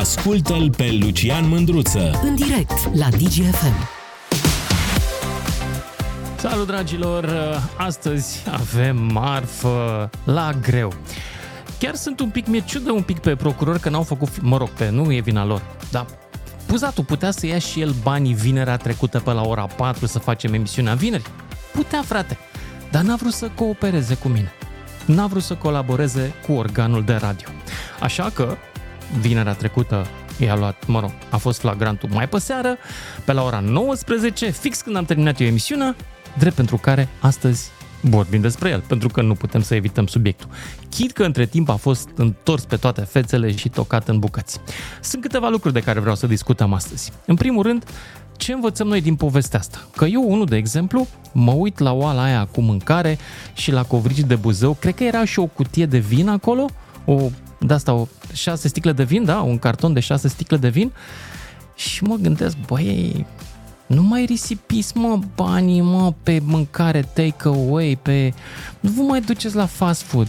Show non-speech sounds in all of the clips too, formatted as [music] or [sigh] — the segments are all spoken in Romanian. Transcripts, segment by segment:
Ascultă-l pe Lucian Mândruță. În direct la DGFM. Salut dragilor! Astăzi avem marfă la greu. Chiar sunt un pic, mi-e ciudă un pic pe procuror că n-au făcut, mă rog, pe nu e vina lor, dar Buzatul putea să ia și el banii vinerea trecută pe la ora 4 să facem emisiunea vineri? Putea, frate, dar n-a vrut să coopereze cu mine. N-a vrut să colaboreze cu organul de radio. Așa că, vinerea trecută i-a luat, mă rog, a fost flagrantul mai pe seară, pe la ora 19, fix când am terminat eu emisiunea, drept pentru care astăzi vorbim despre el, pentru că nu putem să evităm subiectul. Chit că între timp a fost întors pe toate fețele și tocat în bucăți. Sunt câteva lucruri de care vreau să discutăm astăzi. În primul rând, ce învățăm noi din povestea asta? Că eu, unul de exemplu, mă uit la oala aia cu mâncare și la covrigi de buzău, cred că era și o cutie de vin acolo, o, de asta, o șase sticle de vin, da, un carton de șase sticle de vin și mă gândesc, băi, nu mai risipiți, mă, banii, mă, pe mâncare take-away, pe... Nu vă mai duceți la fast food.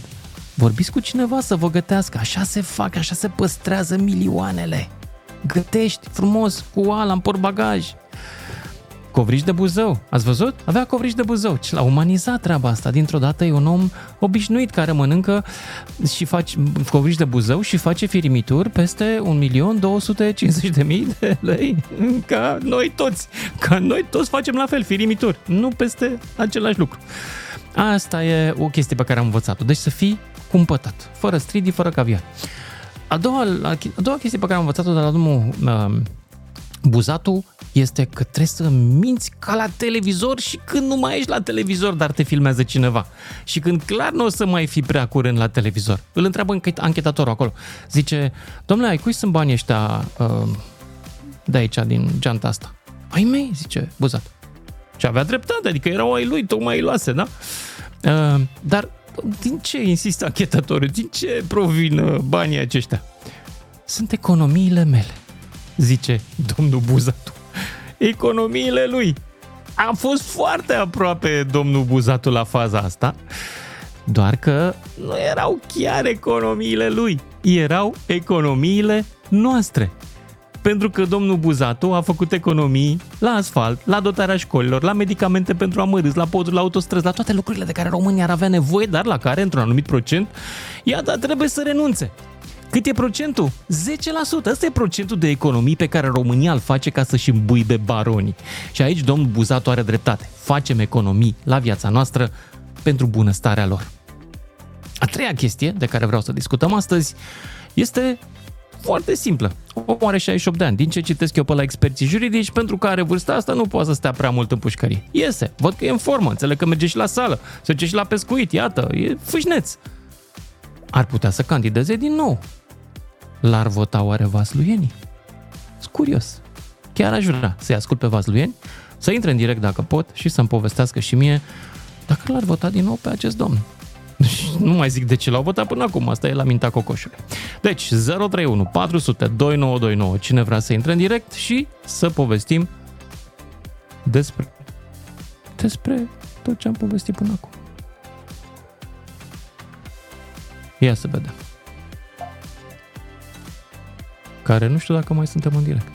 Vorbiți cu cineva să vă gătească. Așa se fac, așa se păstrează milioanele. Gătești frumos cu ala în portbagaj. Covrigi de Buzău. Ați văzut? Avea covrigi de Buzău. Și l-a umanizat treaba asta. Dintr-o dată e un om obișnuit care mănâncă și face covrigi de Buzău și face firimituri peste 1.250.000 de lei. Ca noi toți. Ca noi toți facem la fel firimituri. Nu peste același lucru. Asta e o chestie pe care am învățat-o. Deci să fii cumpătat. Fără stridi, fără caviar. A doua, a doua chestie pe care am învățat-o de la domnul uh, Buzatul este că trebuie să minți ca la televizor și când nu mai ești la televizor, dar te filmează cineva. Și când clar nu o să mai fi prea curând la televizor. Îl întreabă anchetatorul acolo. Zice, domnule, ai cui sunt banii ăștia uh, de aici, din geanta asta? Ai mei, zice Buzat. Și avea dreptate, adică erau ai lui, tocmai îi luase, da? Uh, dar din ce insistă anchetatorul? Din ce provin uh, banii aceștia? Sunt economiile mele, zice domnul Buzatu economiile lui. Am fost foarte aproape domnul Buzatu la faza asta, doar că nu erau chiar economiile lui, erau economiile noastre. Pentru că domnul Buzatu a făcut economii la asfalt, la dotarea școlilor, la medicamente pentru amărâți, la poduri, la autostrăzi, la toate lucrurile de care România ar avea nevoie, dar la care, într-un anumit procent, iată, trebuie să renunțe. Cât e procentul? 10%. Asta e procentul de economii pe care România îl face ca să-și îmbuibe baronii. Și aici domnul Buzatu are dreptate. Facem economii la viața noastră pentru bunăstarea lor. A treia chestie de care vreau să discutăm astăzi este foarte simplă. Omul are 68 de ani. Din ce citesc eu pe la experții juridici, pentru că are vârsta asta, nu poate să stea prea mult în pușcărie. Iese, văd că e în formă, înțeleg că merge și la sală, se duce și la pescuit, iată, e fâșneț. Ar putea să candideze din nou. L-ar vota oare vasluienii? Sunt curios. Chiar aș vrea să-i ascult pe vasluieni, să intre în direct dacă pot și să-mi povestească și mie dacă l-ar vota din nou pe acest domn. Nu mai zic de ce l-au votat până acum, asta e la mintea cocoșului. Deci, 031 400 2929, cine vrea să intre în direct și să povestim despre, despre tot ce am povestit până acum. Ia să vedem care nu știu dacă mai suntem în direct.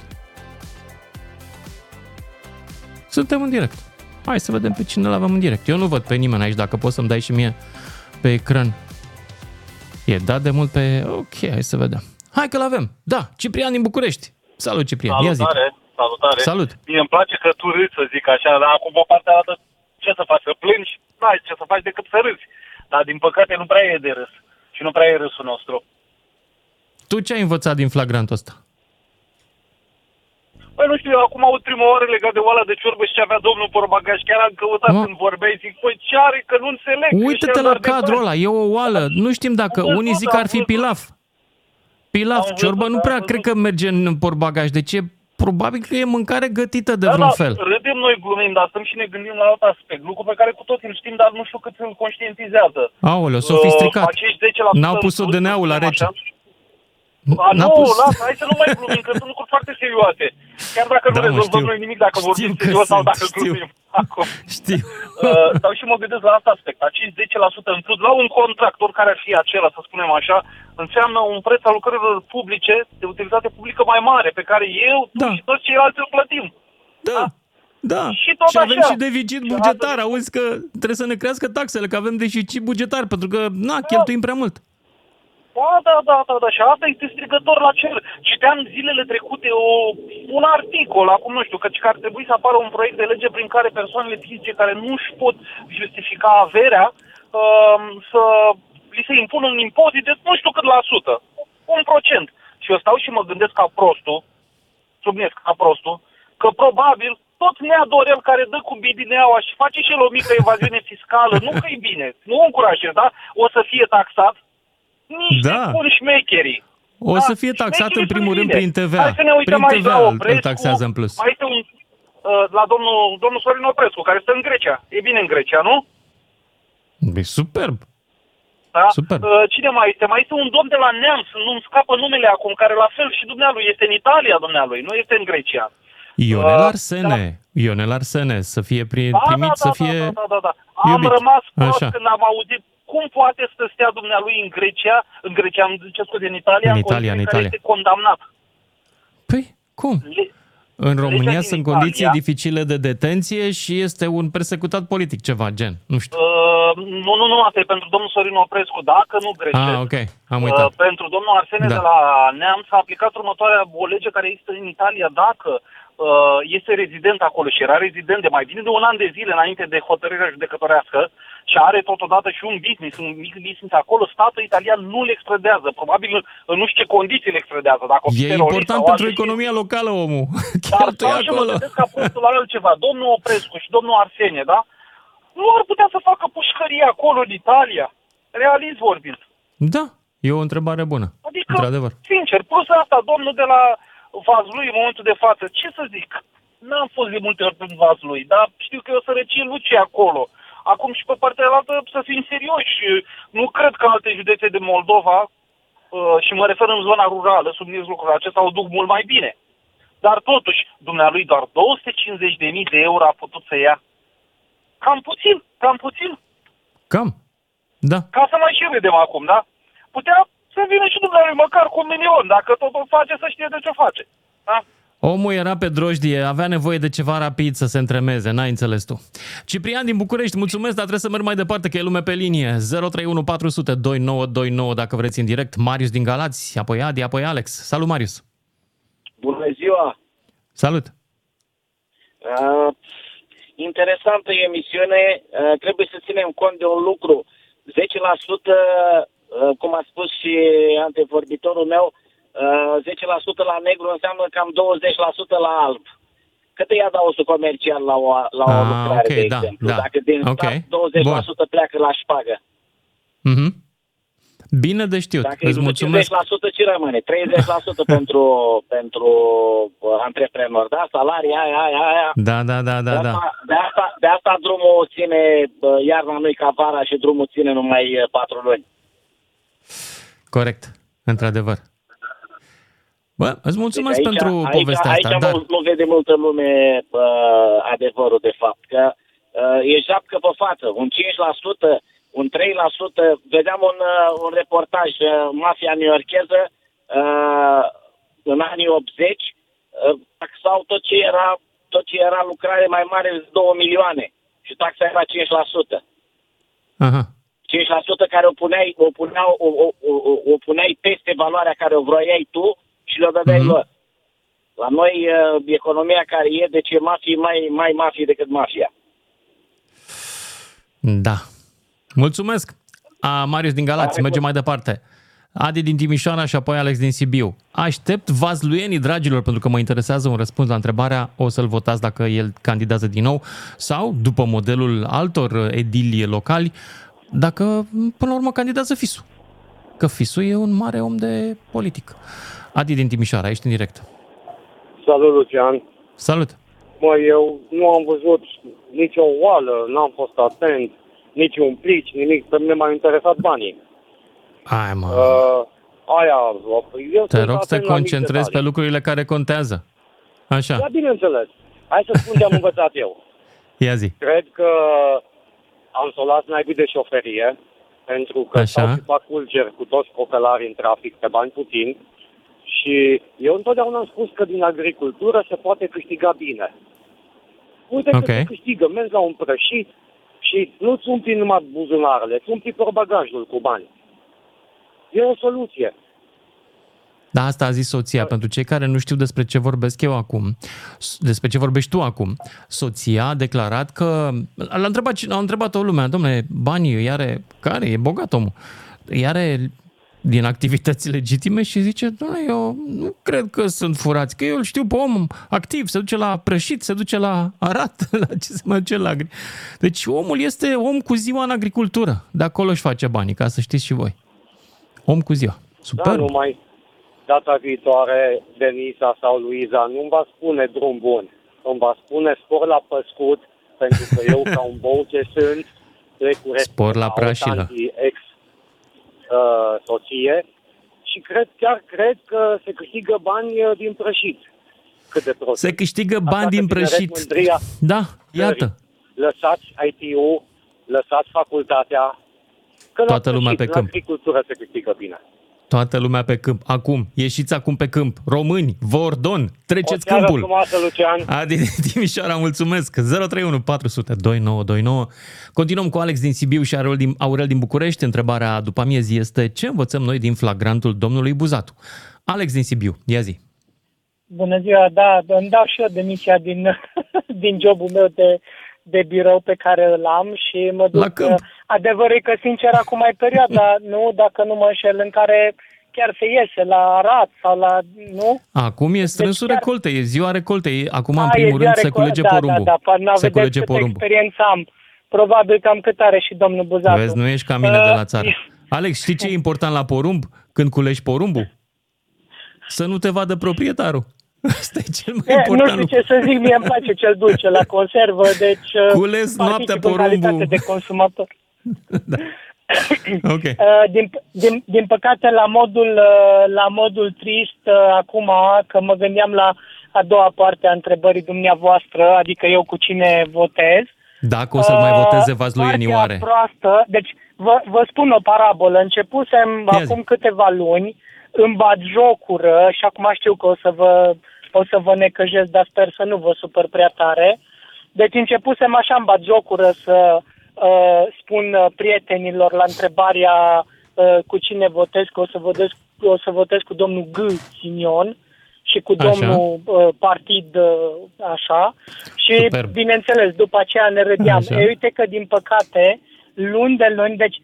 Suntem în direct. Hai să vedem pe cine l-avem în direct. Eu nu văd pe nimeni aici, dacă poți să-mi dai și mie pe ecran. E dat de mult pe... Ok, hai să vedem. Hai că l-avem. Da, Ciprian din București. Salut, Ciprian. Salutare, Ia zi. salutare. Salut. Mie îmi place că tu râzi, să zic așa, dar acum pe partea altă, ce să faci, să plângi? N-ai ce să faci decât să râzi. Dar din păcate nu prea e de râs. Și nu prea e râsul nostru. Tu ce ai învățat din flagrantul ăsta? Păi nu știu, eu acum aud prima oară legat de oala de ciorbă și ce avea domnul Porbagaj. Chiar am căutat Mă. când vorbeai, zic, păi ce are, că nu înțeleg. Uită-te Ăștia la doar de cadrul bani. ăla, e o oală. Nu știm dacă Am văzut, unii zic am că ar fi văzut. pilaf. Pilaf, Am ciorbă văzut, nu am prea văzut. cred că merge în portbagaj. De ce? Probabil că e mâncare gătită de Da, vreun da, fel. râdem noi, glumim, dar stăm și ne gândim la alt aspect. Lucru pe care cu toții îl știm, dar nu știu cât îl conștientizează. Aoleu, s-o fi Uh, stricat. acești 10% N-au pus-o în plus, DNA-ul la să rece. așa. A, N-a nu, pus- lasă, hai să nu mai glumim, că sunt lucruri foarte serioase. Chiar dacă nu Da, mă, rezolvăm știu. noi nimic, dacă Știu vorbim că serios sau sunt, dacă știu. glumim. Acum, Știu. [laughs] uh, stau și mă gândesc la asta aspect. Acești 10% în plus la un contract, oricare ar fi acela, să spunem așa, înseamnă un preț al lucrărilor publice, de utilitate publică mai mare, pe care eu, tu Da. și toți ceilalți îl plătim. Da. Da. Și tot și avem așa. și deficit Și bugetar. asta- Auzi că trebuie să ne crească taxele, că avem deficit bugetar, pentru că, Da. na, cheltuim prea mult. Da, da, da, da, da. Și asta este strigător la cer. Citeam zilele trecute o, un articol, acum nu știu, căci că ar trebui să apară un proiect de lege prin care persoanele fizice care nu își pot justifica averea um, să li se impună un impozit de nu știu cât la sută, un procent. Și eu stau și mă gândesc ca prostul, subliniez ca prostul, că probabil tot Nea Dorel care dă cu bidineaua și face și el o mică evaziune fiscală, nu că e bine, nu o încurajez, da? O să fie taxat niște Da. buni șmecherii. O Da, să fie taxat șmecherii în primul sunt rând bine. prin TVA. Hai să ne uităm Prin aici TVA la îl- îl Oprescu. taxează în plus. Mai este un, uh, la domnul, domnul Sorin Oprescu, care stă în Grecia. E bine în Grecia, nu? E superb. Da? Super. Uh, cine mai este? Mai este un domn de la Neamț, nu-mi scapă numele acum, care la fel și dumnealui este în Italia, dumnealui, nu este în Grecia. Ionel Uh, Arsene. Ionel Arsene să fie pri- Da, primit, da, să da, fie... da, da, da, da. Am iubit. rămas prost Așa. când am auzit cum poate să stea dumnealui în Grecia, în Grecia, am zice scuze, în Italia, În în Italia, condiții în care Italia. este condamnat. Păi, cum? Le- În România din sunt Italia- condiții dificile de detenție și este un persecutat politic, ceva gen. Nu știu. Uh, nu, nu, nu, asta e pentru domnul Sorin Oprescu, dacă nu greșesc. Ah, ok. Am uitat. Uh, pentru domnul Arsene Da. de la Neam s-a aplicat următoarea o lege care există în Italia dacă uh, este rezident acolo și era rezident de mai bine de un an de zile înainte de hotărârea judecătorească și are totodată și un business, un mic business acolo, statul italian nu le extradează. Probabil în nu știu ce condiții le extradează. Dacă o fi E terorist important sau pentru alte economia locală, omul. dar Cheltuie stau și mă acolo. gândesc ca postul la altceva. Domnul Oprescu și domnul Arsenie, da? Nu ar putea să facă pușcărie acolo în Italia. Realist vorbind. Da, e o întrebare bună. Adică, Într-adevăr. sincer, plus asta, domnul de la Vazlui în momentul de față, ce să zic? N-am fost de multe ori pe Vazlui, dar știu că e o sărăcie luce acolo. Acum și pe partea cealaltă să fim serioși. Nu cred că alte județe de Moldova, uh, și mă refer în zona rurală, subliniez lucrul acesta, o duc mult mai bine. Dar totuși, dumnealui doar 250.000 de euro a putut să ia. Cam puțin, cam puțin. Cam. Da. Ca să mai și râdem acum, da? Putea să vină și dumnealui măcar cu un milion, dacă tot o face, să știe de ce o face. Da? Omul era pe drojdie, avea nevoie de ceva rapid să se întremeze, n-ai înțeles tu. Ciprian din București, mulțumesc, dar trebuie să merg mai departe, că e lume pe linie. 031 400 2929 dacă vreți în direct. Marius din Galați, apoi Adi, apoi Alex. Salut, Marius! Bună ziua! Salut! Uh, interesantă emisiune. Uh, trebuie să ținem cont de un lucru. 10%, uh, cum a spus și antevorbitorul meu, uh, 10% la negru înseamnă cam 20% la alb. Cât e adausul comercial la o, la o Ah, lucrare, ok, de da, exemplu? da. Dacă din Ok, stat 20% pleacă la șpagă. Mhm. Bine de știut, Dacă îți e mulțumesc. 50% ce rămâne? 30% [laughs] pentru, pentru uh, antreprenori, da? Salarii, aia, aia, aia. Da, da, da, da, de, da. Asta, de, asta, de asta drumul ține, bă, iarna nu ca vara și drumul ține numai uh, patru luni. Corect, într-adevăr. Bă, îți mulțumesc Deci aici, pentru aici, povestea aici asta, nu, dar nu vede multă lume bă, adevărul de fapt, că uh, e japcă pe față, un 5%, un 3%, vedeam un, uh, un reportaj, uh, mafia neoyorcheză, uh, în anii 80, uh, taxau tot ce era tot ce era lucrare mai mare de 2 milioane și taxa era 5%. Aha. 5% care o puneai, o, puneau, o, o, o, o puneai peste valoarea care o vroiai tu și le-o dădeai Mhm. lor. La noi, uh, economia care e, deci e mafie mai, mai mafie decât mafia. Da. Mulțumesc. A, Marius din Galați, Are mergem bun. mai departe. Adi din Timișoara și apoi Alex din Sibiu. Aștept vazluienii, dragilor, pentru că mă interesează un răspuns la întrebarea, o să-l votați dacă el candidează din nou sau, după modelul altor edili locali, dacă, până la urmă, candidează Fisu. Că Fisu e un mare om de politic. Adi din Timișoara, ești în direct. Salut, Lucian. Salut! Mă, eu nu am văzut nicio oală, n-am fost atent, nici un plici, nimic. Pe mine m-au interesat banii. Hai, mă. Uh, aia, eu Te sunt rog să te atent la mici concentrezi pe detalii. lucrurile care contează. Așa. Da, bineînțeles. Hai să spun ce am învățat eu. [laughs] Ia zi. Cred că am să o las naibii de șoferie, pentru că Așa. stau și fac ulgeri cu toți copelarii în trafic pe bani puțini. Și eu întotdeauna am spus că din agricultură se poate câștiga bine. Uite Ok. că se câștigă, mergi la un prășit și nu-ți umpli numai buzunarele, îți umpli portbagajul cu bani. E o soluție. Da, asta a zis soția. Pentru cei care nu știu despre ce vorbesc eu acum, s- despre ce vorbești tu acum, soția a declarat că... L-a întrebat, cine- a întrebat o lumea, domnule, banii îi are... Care? E bogat omul. Îi are din activități legitime și zice, domnule, eu nu cred că sunt furați, că eu îl știu pe om activ, se duce la prășit, se duce la arat, [laughs] la ce se mai duce la... agri- Deci omul este om cu ziua în agricultură. De acolo își face banii, ca să știți și voi. Om cu ziua. Da, Super. numai data viitoare Denisa sau Luiza nu-mi va spune drum bun. Îmi va spune spor la păscut, pentru că eu, ca un bou ce sunt, trec cu Spor la prașilă. ex uh, soție și cred, chiar cred că se câștigă bani uh, din prășit. Cât de prost. Se câștigă Asta bani că din tineret prășit. Mândria, Da, iată. Lăsați IT-ul, lăsați facultatea, că la Toată lumea prășit, pe în câmp. agricultură se câștigă bine. Toată lumea pe câmp. Acum, ieșiți acum pe câmp. Români, Vordon, O treceți seară câmpul. frumoasă, Lucian! Adi din [laughs] Timișoara, mulțumesc. 031 400 2929. Continuăm cu Alex din Sibiu și Aurel din, Aurel din București. Întrebarea după amiezii este ce învățăm noi din flagrantul domnului Buzatu? Alex din Sibiu, ia zi. Bună ziua, da, îmi dau și eu demisia din, [laughs] din jobul meu de, de birou pe care îl am și mă duc... La câmp. Adevărul e că, sincer, acum e perioada, [laughs] nu, dacă nu mă înșel, în care chiar se iese la Arad sau la, nu? Acum e strânsul chiar- recolte, e ziua recolte. Acum, în A, primul e rând, ziua se reco- culege da, porumbul. Da, da, da, se vedeți culege câtă porumbul. experiență am. Probabil cam cât are și domnul Buzatu. Vezi, nu ești ca mine de la Uh, țară. [laughs] Alex, știi ce e important la porumb când culegi porumbul? Să nu te vadă proprietarul. [laughs] Asta e cel mai E, nu important știu lucru. ce să zic, mie îmi place cel dulce la conservă, deci uh, Cules particip noaptea în porumbul. calitate de consumator. [laughs] Ok. Uh, din, din, din păcate, la modul, uh, la modul trist, uh, acum că mă gândeam la a doua parte a întrebării dumneavoastră, adică eu cu cine votez. Dacă o să-l mai Uh, voteze Vazlu partea Enioare. proastă, deci vă, vă spun o parabolă. Începusem Ia zi. acum câteva luni în bat jocură și acum știu că o să vă, o să vă necăjesc, dar sper să nu vă supăr prea tare. Deci începusem așa în bat jocură să uh, spun uh, prietenilor la întrebarea uh, cu cine votez, că o să votez, o să votez cu domnul G. Simion și cu Așa. domnul uh, partid uh, așa. Și Superb. bineînțeles, după aceea ne râdeam. Așa. E, uite că din păcate, luni de luni, deci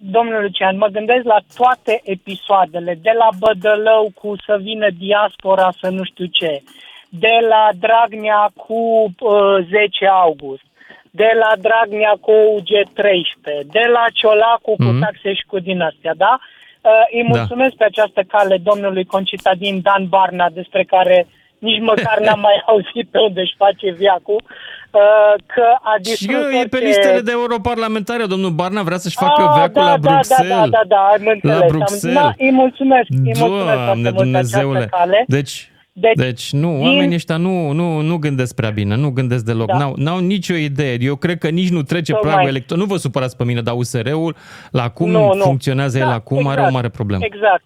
Domnul Lucian, mă gândesc la toate episoadele, de la Bădălău cu să vină diaspora să nu știu ce, de la Dragnea cu uh, 10 august, de la Dragnea cu UG13, de la Ciolacu cu Mhm. taxe și cu din astea, da? Uh, îi Da. mulțumesc pe această cale domnului concitadin Dan Barna, despre care nici măcar n-am mai [laughs] auzit pe unde își face viacul, uh, că a Și distrus eu, e pe orice- listele de europarlamentare. Domnul Barna vrea să-și facă Ah, veacul da, la da, Bruxelles. Da, da, da, da, am înțeles. La Am- Bruxelles. Da, îi mulțumesc, îi mulțumesc foarte Doamne mult pe Dumnezeule. această cale. Deci, Deci, deci nu, din- oamenii ăștia nu, nu, nu gândesc prea bine, nu gândesc deloc, Da. n-au, n-au nicio idee. Eu cred că nici nu trece Tocmai. pragul electoral. Nu vă supărați pe mine, dar USR-ul, la cum Nu, nu. funcționează el Da, acum, are o exact, mare problemă. Exact.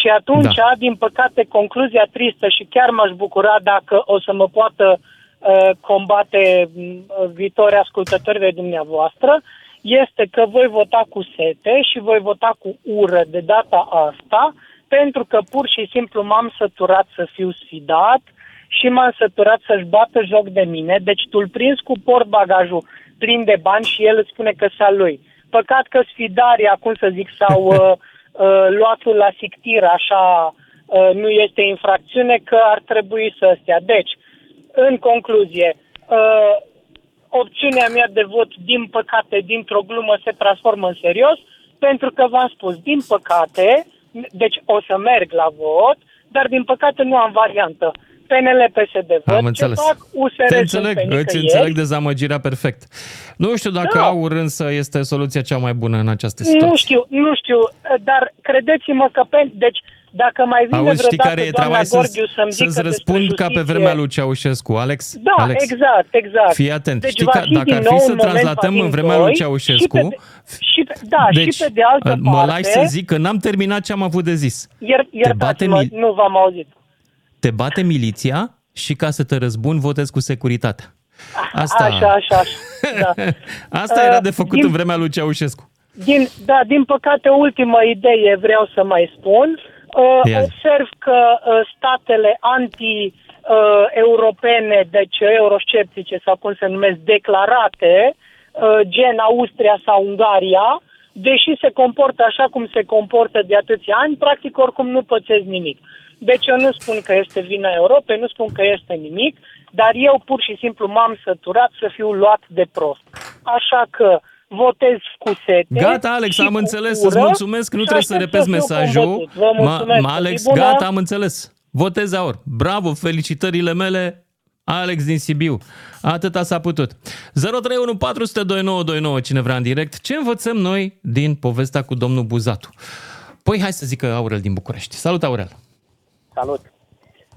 Și atunci, Da. din păcate, concluzia tristă și chiar m-aș bucura dacă o să mă poată uh, combate m, viitorii ascultători de dumneavoastră, este că voi vota cu sete și voi vota cu ură de data asta, pentru că pur și simplu m-am săturat să fiu sfidat și m-am săturat să-și bată joc de mine. Deci tu-l prins cu portbagajul plin de bani și el îți spune că s-a lui. Păcat că sfidaria, cum să zic, sau [laughs] uh, uh, luatul la sictir, așa, uh, nu este infracțiune, că ar trebui să stea. Deci, în concluzie, uh, opțiunea mea de vot, din păcate, dintr-o glumă se transformă în serios, pentru că v-am spus, din păcate, deci o să merg la vot, dar din păcate nu am variantă. PNL, PSD, văd Am ce înțeles. fac, USR Te sunt înțeleg, pe îți nicăieri. înțeleg dezamăgirea perfect. Nu știu dacă Da. aur însă este soluția cea mai bună în această situație. Nu știu, nu știu, dar credeți-mă că pe, deci Dacă mai vine Auzi, știi vreodată care e doamna treaba? Gordiu să-mi Să-ți zică răspund despre ca pe justiție- vremea lui Ceaușescu. Alex? Da, Alex, exact, exact. Fii atent. Deci Știi va că fi dacă din ar fi nou să un moment translatăm din în vremea doi lui Ceaușescu, Și pe, și pe, da, deci, și pe de altă mă parte... lași să zic că n-am terminat ce am avut de zis. Ier, iertați-mă, mil- nu v-am auzit. Te bate miliția și ca să te răzbun votezi cu securitate. Asta, Așa, așa, așa. Da. [laughs] Asta era de Uh, făcut din- în vremea lui Ceaușescu. Din, da, din păcate, ultima idee vreau să mai spun. Uh, Ia zi. observ că uh, statele anti-europene, deci eurosceptice sau cum se numesc, declarate, uh, gen Austria sau Ungaria, deși se comportă așa cum se comportă de atâția ani, practic oricum nu pățesc nimic. Deci eu nu spun că este vina Europei, nu spun că este nimic, dar eu pur și simplu m-am săturat să fiu luat de prost. Așa că votez cu sete. Gata, Alex, și am cu înțeles, ură îți mulțumesc, nu și trebuie să aștept repeți fiu mesajul. combătut. Vă mulțumesc, Ma, zi Alex, bună. gata, am înțeles. Votez aur. Bravo, felicitările mele, Alex din Sibiu. Atâta s-a putut. 031 400 2929, cine vrea în direct. Ce învățăm noi din povestea cu domnul Buzatu? Păi hai să zică Aurel din București. Salut, Aurel. Salut.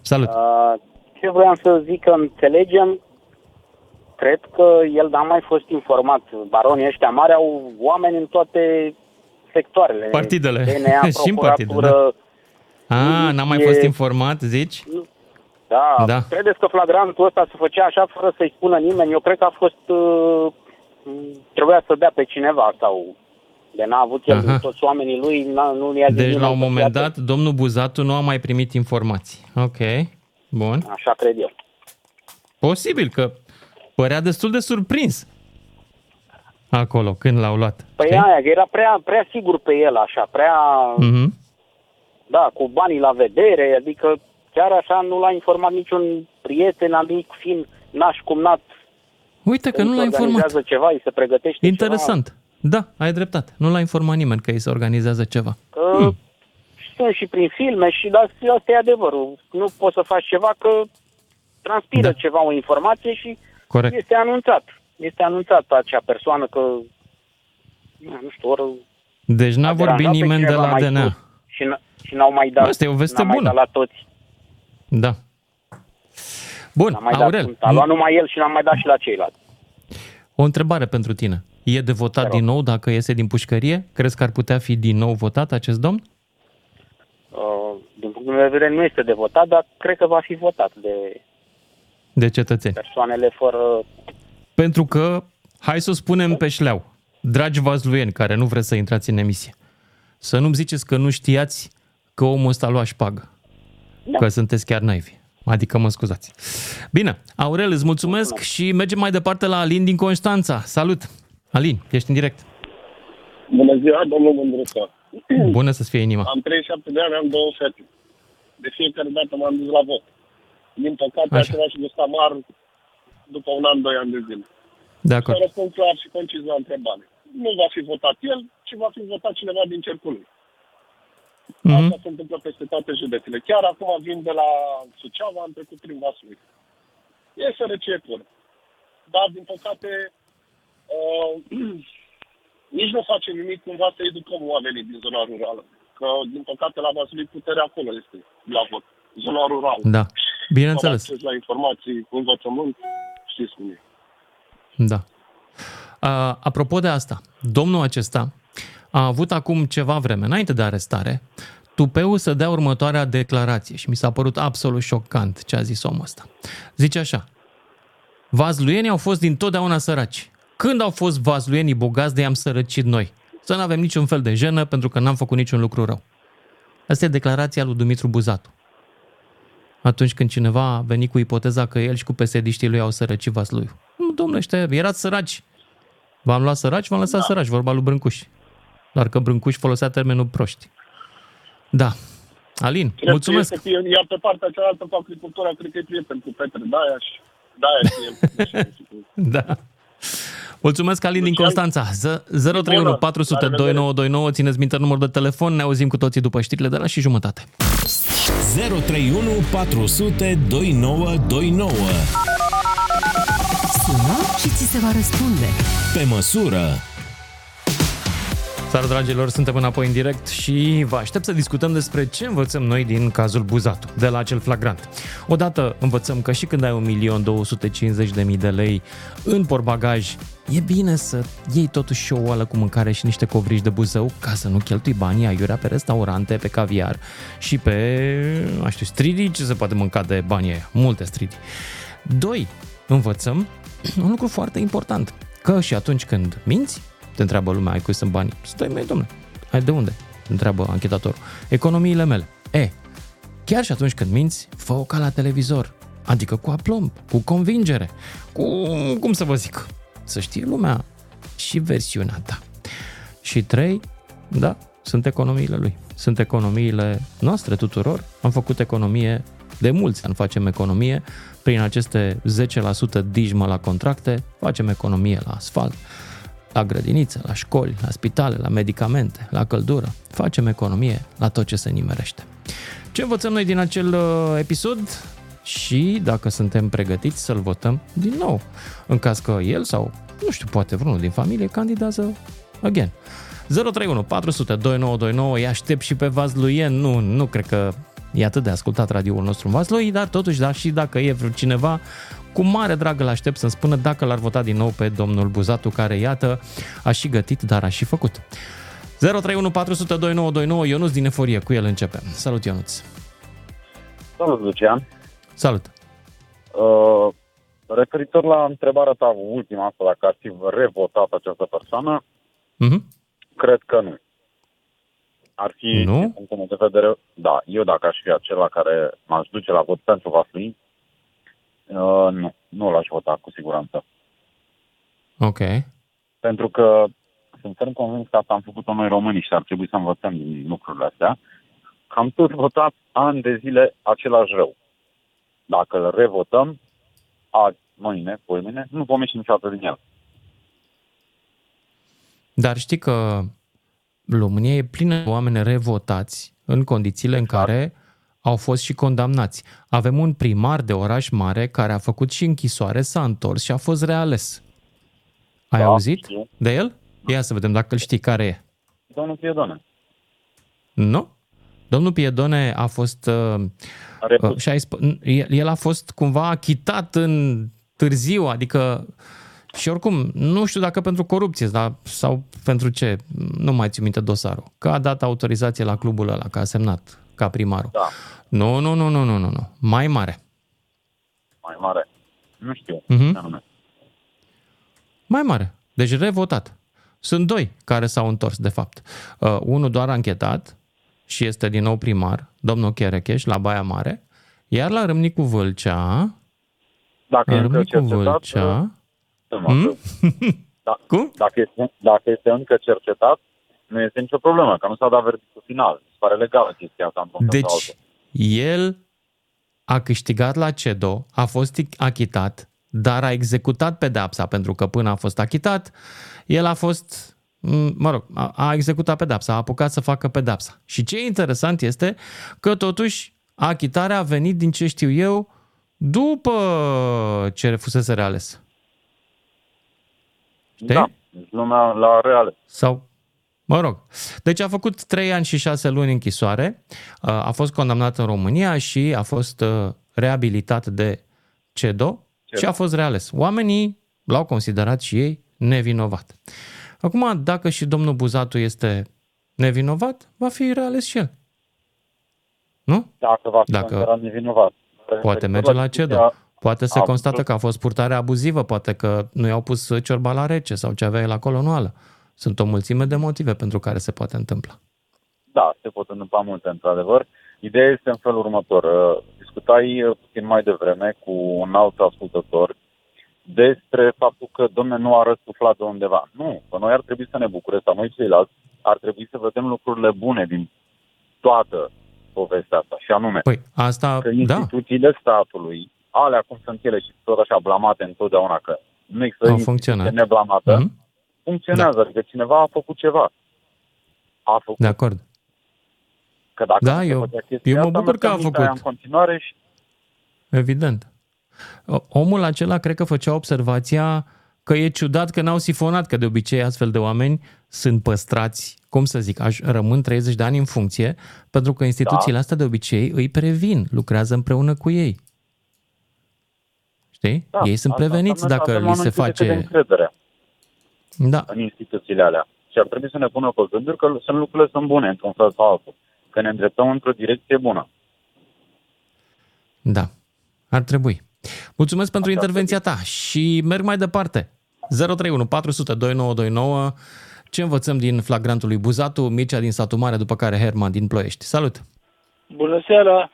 Salut. Uh, ce vreau să zic că înțelegem, cred că el n-a mai fost informat. Baronii ăștia mari au oameni în toate sectoarele. Partidele. DNA, [laughs] Și în partide, procuratură. A, n-am mai e- fost informat, zici? Da. Da. da. Credeți că flagrantul ăsta se făcea așa fără să-i spună nimeni? Eu cred că a fost... Uh, trebuia să dea pe cineva sau de n-a avut el Aha. din toți oamenii lui, n-a, nu i-a zis Deci nimeni la un să moment dea dat, domnul Buzatu nu a mai primit informații. Ok, bun. pe- Așa cred eu. Posibil că părea destul de surprins acolo când l-au luat. Păi știi? aia, că era prea, prea sigur pe el așa, prea... Mhm. Da, cu banii la vedere, adică chiar așa nu l-a informat niciun prieten, amic, fiind naș cumnat. Uite că când nu se l-a informat. organizează ceva, îi se pregătește Interesant. Da, ai dreptate. Nu l-a informat nimeni că îi se organizează ceva. ceva. Că sunt și prin filme și da, asta e adevărul. Nu poți să faci ceva că transpiră Da. ceva, o informație și Corect. este anunțat. Este anunțat acea persoană că, nu știu, ori Deci n-a a vorbit deranjat pe nimeni de cineva la mai DNA. sus Și, n- și n-au mai dat. Asta e o veste n-a mai bună. dat la toți. Da. Bun, N-a mai Aurel, dat, a luat numai el și n-a mai dat și la ceilalți. o întrebare pentru tine. E de votat Te rog. din nou dacă iese din pușcărie? Crezi că ar putea fi din nou votat acest domn? Uh, din punctul meu de vedere nu este de votat, dar cred că va fi votat de De cetățeni. persoanele fără... Pentru că, hai să o spunem pe șleau, dragi vazluieni care nu vreți să intrați în emisie, să nu-mi ziceți că nu știați că omul ăsta lua șpagă. Da. Că sunteți chiar naivi. Adică mă scuzați. Bine, Aurel, îți mulțumesc și mergem mai departe la Alin din Constanța. Salut! Alin, ești în direct. Bună ziua, domnul Mândruță. Bună să-ți fie inima. Am 37 de ani, am două fete. De fiecare dată m-am dus la vot. Din păcate, Așa. același gust amar după un an, doi ani de zile. De Să acord. răspund clar și concis la întrebare. Nu va fi votat el, ci va fi votat cineva din cercul lui. Mhm. Asta se întâmplă peste toate județele. Chiar acum vin de la Suceava, am trecut prin Vaslui. E sărăcie pură. Dar, din păcate, uh, [clears throat] nici nu facem nimic cumva să educăm oamenii din zona rurală. Că, din păcate, la Vaslui puterea acolo este la vot. Zona rurală. Da, bineînțeles. Acces la informații, cu învățământ, știți cum e. Da. A, apropo de asta, domnul acesta a avut acum ceva vreme, înainte de arestare, tupeu să dea următoarea declarație și mi s-a părut absolut șocant ce a zis omul ăsta. Zice așa, vazluienii au fost dintotdeauna săraci. Când au fost vazluienii bogați de i-am sărăcit noi? Să nu avem niciun fel de jenă pentru că n-am făcut niciun lucru rău. Asta e declarația lui Dumitru Buzatu. Atunci când cineva a venit cu ipoteza că el și cu pesediștii lui au sărăcit Vasluiu. Nu, domnule, ăștia, erați săraci. V-am luat săraci, v-am lăsat da. săraci, vorba lui Brâncuș. Doar că Brâncuș folosea termenul proști. Da. Alin, Cred mulțumesc. Că este, iar pe partea cealaltă cu agricultura, cred că e prieten cu Petre Daia și Daia și el. [laughs] Da. Mulțumesc, Alin din Constanța. Z- 031 400 2929. Țineți minte numărul de telefon. Ne auzim cu toții după știrile de la și jumătate. 031 400 2929. Sună și ți se va răspunde. Pe măsură. Salut, dragilor, suntem înapoi în direct și vă aștept să discutăm despre ce învățăm noi din cazul Buzatu, de la acel flagrant. Odată învățăm că și când ai 1.250.000 de lei în portbagaj, e bine să iei totuși o oală cu mâncare și niște covrigi de buzău ca să nu cheltui banii aiurea pe restaurante, pe caviar și pe, nu știu, stridi, ce se poate mânca de banii aia, multe stridi. Doi, învățăm un lucru foarte important, că și atunci când minți, te întreabă lumea, ai cui sunt banii? Stai, mai domnule, ai de unde? Întreabă anchetatorul. Economiile mele. E, chiar și atunci când minți, fă-o ca la televizor. Adică cu aplomb, cu convingere, cu, cum să vă zic, să știe lumea și versiunea ta. Și trei, da, sunt economiile lui. Sunt economiile noastre tuturor. Am făcut economie de mulți ani facem economie. Prin aceste 10% dijmă la contracte, facem economie la asfalt, la grădiniță, la școli, la spitale, la medicamente, la căldură. Facem economie la tot ce se nimerește. Ce învățăm noi din acel uh, episod? Și dacă suntem pregătiți să-l votăm din nou, în caz că el sau, nu știu, poate vreunul din familie candidează again. 031 400 2929, îi aștept și pe Vazluien, nu, nu cred că e atât de ascultat radioul nostru în Vaslui, dar totuși, da, și dacă e vreun cineva, cu mare drag îl aștept să-mi spună dacă l-ar vota din nou pe domnul Buzatu, care, iată, a și gătit, dar a și făcut. 031 400 2929, Ionuț din Eforie, cu el începem. Salut, Ionuț! Salut, Lucian! Salut! Uh, referitor la întrebarea ta ultima asta, dacă ar fi revotat această persoană, Mhm. cred că nu. Ar fi, Nu? din punctul meu de vedere, da, eu dacă aș fi acela care m-aș duce la vot pentru Vaslui, uh, nu, nu l-aș vota cu siguranță. Ok. Pentru că sunt ferm convins că asta am făcut-o noi românii și ar trebui să învățăm din lucrurile astea, că am tot votat ani de zile același rău. Dacă îl revotăm, azi, mâine, poimine, nu vom ieși niciodată din el. Dar știi că România e plină de oameni revotați în condițiile în care au fost și condamnați. Avem un primar de oraș mare care a făcut și închisoare, s-a întors și a fost reales. Ai Da, auzit știu. de el? Ia să vedem dacă îl știi care e. Domnul Piedone, Nu? Domnul Piedone a fost... Uh, Repus. uh, și-a isp- el, el a fost cumva achitat în târziu, adică și oricum, nu știu dacă pentru corupție dar, sau pentru ce, nu mai țin minte dosarul, că a dat autorizație la clubul ăla, că a semnat ca primarul. da, Nu, nu, nu, nu, nu, nu, nu. Mai mare. mai mare. Nu știu Mhm. ce anume. Mai mare. Deci revotat. Sunt doi care s-au întors, de fapt. Uh, unul doar anchetat și este din nou primar, domnul Cherecheș, la Baia Mare, iar la Râmnicu Vâlcea, Dacă la e încă Râmnicu cercetat, Vâlcea, uh, Hmm? da, Cum? Dacă, este, dacă este încă cercetat, nu este nicio problemă, că nu s-a dat verdictul final. Mi se pare legală chestia asta într-un fel sau Deci, altul. el a câștigat la CEDO, a fost achitat, dar a executat pedepsa, pentru că până a fost achitat, el a fost, m, mă rog, a, a executat pedepsa, a apucat să facă pedepsa. Și ce e interesant este că totuși achitarea a venit, din ce știu eu, după ce fusese reales. Știi? Da, deci lumea la reale. Sau, mă rog. Deci a făcut 3 ani și 6 luni închisoare, uh, a fost condamnat în România și a fost uh, reabilitat de CEDO și a fost reales. Oamenii l-au considerat și ei nevinovat. Acum, dacă și domnul Buzatu este nevinovat, va fi reales și el. Nu? Dacă va fi Dacă- considerat nevinovat. Poate Referitor merge la discuția- CEDO. Poate se a- constată că a fost purtare abuzivă, poate că nu i-au pus ciorba la rece sau ce avea el acolo nu ală. Sunt o mulțime de motive pentru care se poate întâmpla. Da, se pot întâmpla multe, într-adevăr. Ideea este în felul următor. Uh, Discutai uh, puțin mai devreme cu un alt ascultător despre faptul că, domne, nu a răsuflat de undeva. Nu, că noi ar trebui să ne bucure, sau noi ceilalți, ar trebui să vedem lucrurile bune din toată povestea asta. Și anume, Păi, asta, că da, instituțiile statului, alea cum sunt ele și tot așa blamate întotdeauna, că nu există Au instituție funcționat. neblamată, Mhm. Funcționează. Adică cineva a făcut ceva. A făcut de acord. Că dacă Da, nu se eu- făcea chestia eu mă asta, bucur că a mergeam făcut. aia în continuare și Evident. O- Omul acela cred că făcea observația că e ciudat că n-au sifonat, că de obicei astfel de oameni sunt păstrați, cum să zic, aș, rămân 30 de ani în funcție, pentru că instituțiile da. astea de obicei îi previn, lucrează împreună cu ei. Știi? Da, ei sunt asta preveniți înseamnă că dacă avem li se oameni cât de cât de face... încredere Da, în instituțiile alea. Și ar trebui să ne pună pe gânduri că sunt lucrurile sunt bune într-un fel sau altul. Că ne îndreptăm într-o direcție bună. da. Ar trebui. Mulțumesc pentru Așa ar intervenția ta și merg mai departe. 031 400 2929 Ce învățăm din flagrantul lui Buzatu, Mircea din Satu Mare, după care Herman din Ploiești. Salut! Bună seara!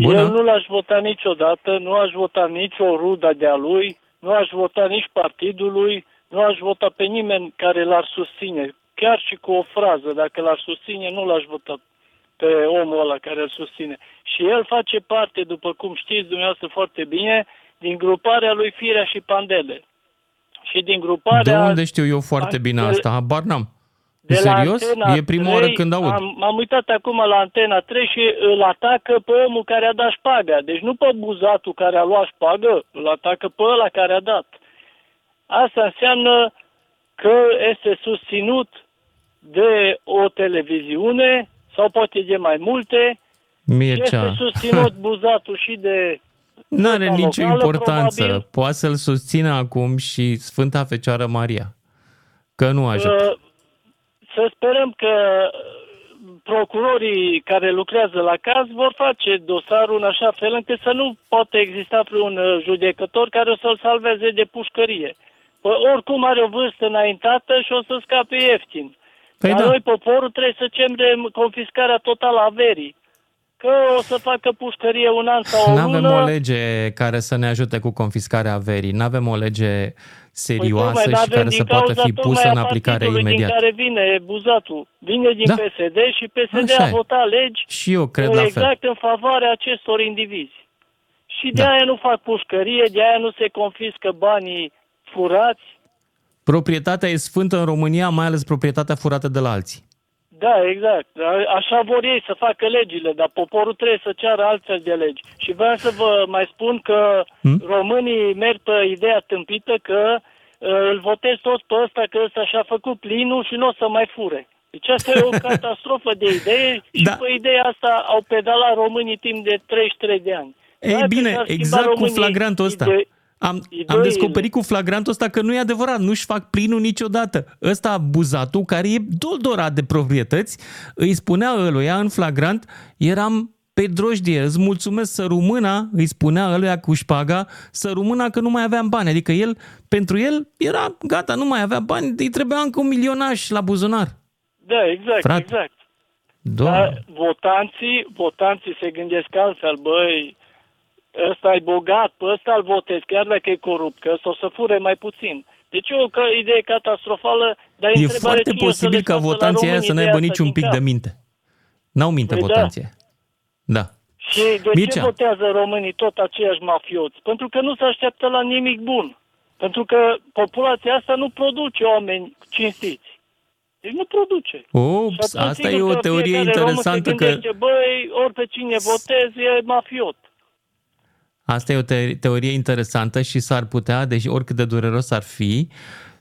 Bună. Eu nu l-aș vota niciodată, nu aș vota nicio rudă de-a lui, nu aș vota nici partidului, nu aș vota pe nimeni care l-ar susține. Chiar și cu o frază, dacă l-ar susține, nu l-aș vota pe omul ăla care îl susține. Și el face parte, după cum știți dumneavoastră foarte bine, din gruparea lui Firea și Pandele. Și din De gruparea... unde știu eu foarte bine de- asta? Habar n-am. de la Serios? Antena E prima 3, oară când aud. Am, m-am uitat acum la Antena 3 și îl atacă pe omul care a dat șpaga. Deci nu pe buzatul care a luat șpagă, îl atacă pe ăla care a dat. Asta înseamnă că este susținut de o televiziune sau poate de mai multe. Mircea. Este susținut buzatul și de [laughs] N-are Vota nicio locală, importanță. probabil. Poate să-l susțină acum și Sfânta Fecioară Maria. Că nu ajută. Uh, Să sperăm că procurorii care lucrează la caz vor face dosarul în așa fel încât să nu poate exista vreun uh, judecător care o să-l salveze de pușcărie. Pă, oricum are o vârstă înaintată și o să scape ieftin. Păi Dar da. noi, poporul, trebuie să cerem confiscarea totală a averii. Că o să facă pușcărie un an sau o Nu avem lună. o lege care să ne ajute cu confiscarea averii. Nu avem o lege serioasă Păi, tocmai, și n-avem care din să poată cauza fi tocmai pusă a în aplicare partidului imediat. din care vine buzatul. Vine din Da. PSD și PSD Așa a e. votat legi Și eu cred la fel. exact în favoarea acestor indivizi. Și de Da. aia nu fac pușcărie, de aia nu se confiscă banii furați. Proprietatea e sfântă în România, mai ales proprietatea furată de la alții. Da, exact. A- Așa vor ei să facă legile, dar poporul trebuie să ceară altfel de legi. Și vreau să vă mai spun că Hmm? românii merg pe ideea tâmpită că uh, îl votez tot pe ăsta, că ăsta și-a făcut plinul și nu o să mai fure. Deci asta e o [laughs] catastrofă de idee și Da. pe ideea asta au pedalat românii timp de 33 de ani. Ei Dacă bine, s-ar schimba exact cu românii flagrantul ăsta. ide- Am, am ideile. descoperit cu flagrantul ăsta că nu e adevărat, nu-și fac plinul niciodată. Ăsta, buzatul, care e doldorat de proprietăți, îi spunea ăluia în flagrant, eram pe drojdie, îți mulțumesc să rumâna, îi spunea ăluia cu șpaga, să rumâna că nu mai aveam bani. Adică el, pentru el, era gata, nu mai avea bani, îi trebuia încă un milionaș la buzunar. Da, exact, Frate. exact. Doamne. Dar votanții, votanții se gândesc altfel, băi, ăsta e bogat, pe ăsta îl votez, chiar dacă e corupt, că ăsta o să fure mai puțin. Deci e o ca- idee catastrofală, dar E întrebare foarte cine o să posibil le ca scoată la votanții aia români să ideea n-aibă asta niciun din pic cap? de minte. N-au minte Păi da. votanții. Da. Și de Mircea. ce votează românii tot aceiași mafioți? Pentru că nu se așteaptă la nimic bun. Pentru că populația asta nu produce oameni cinstiți. Deci nu produce. Ups, Și atunci, asta e sigur o că teorie fiecare român interesantă se că gândește, Băi, ori pe cine votez e mafiot. Asta e o te- teorie interesantă și s-ar putea, deși oricât de dureros ar fi,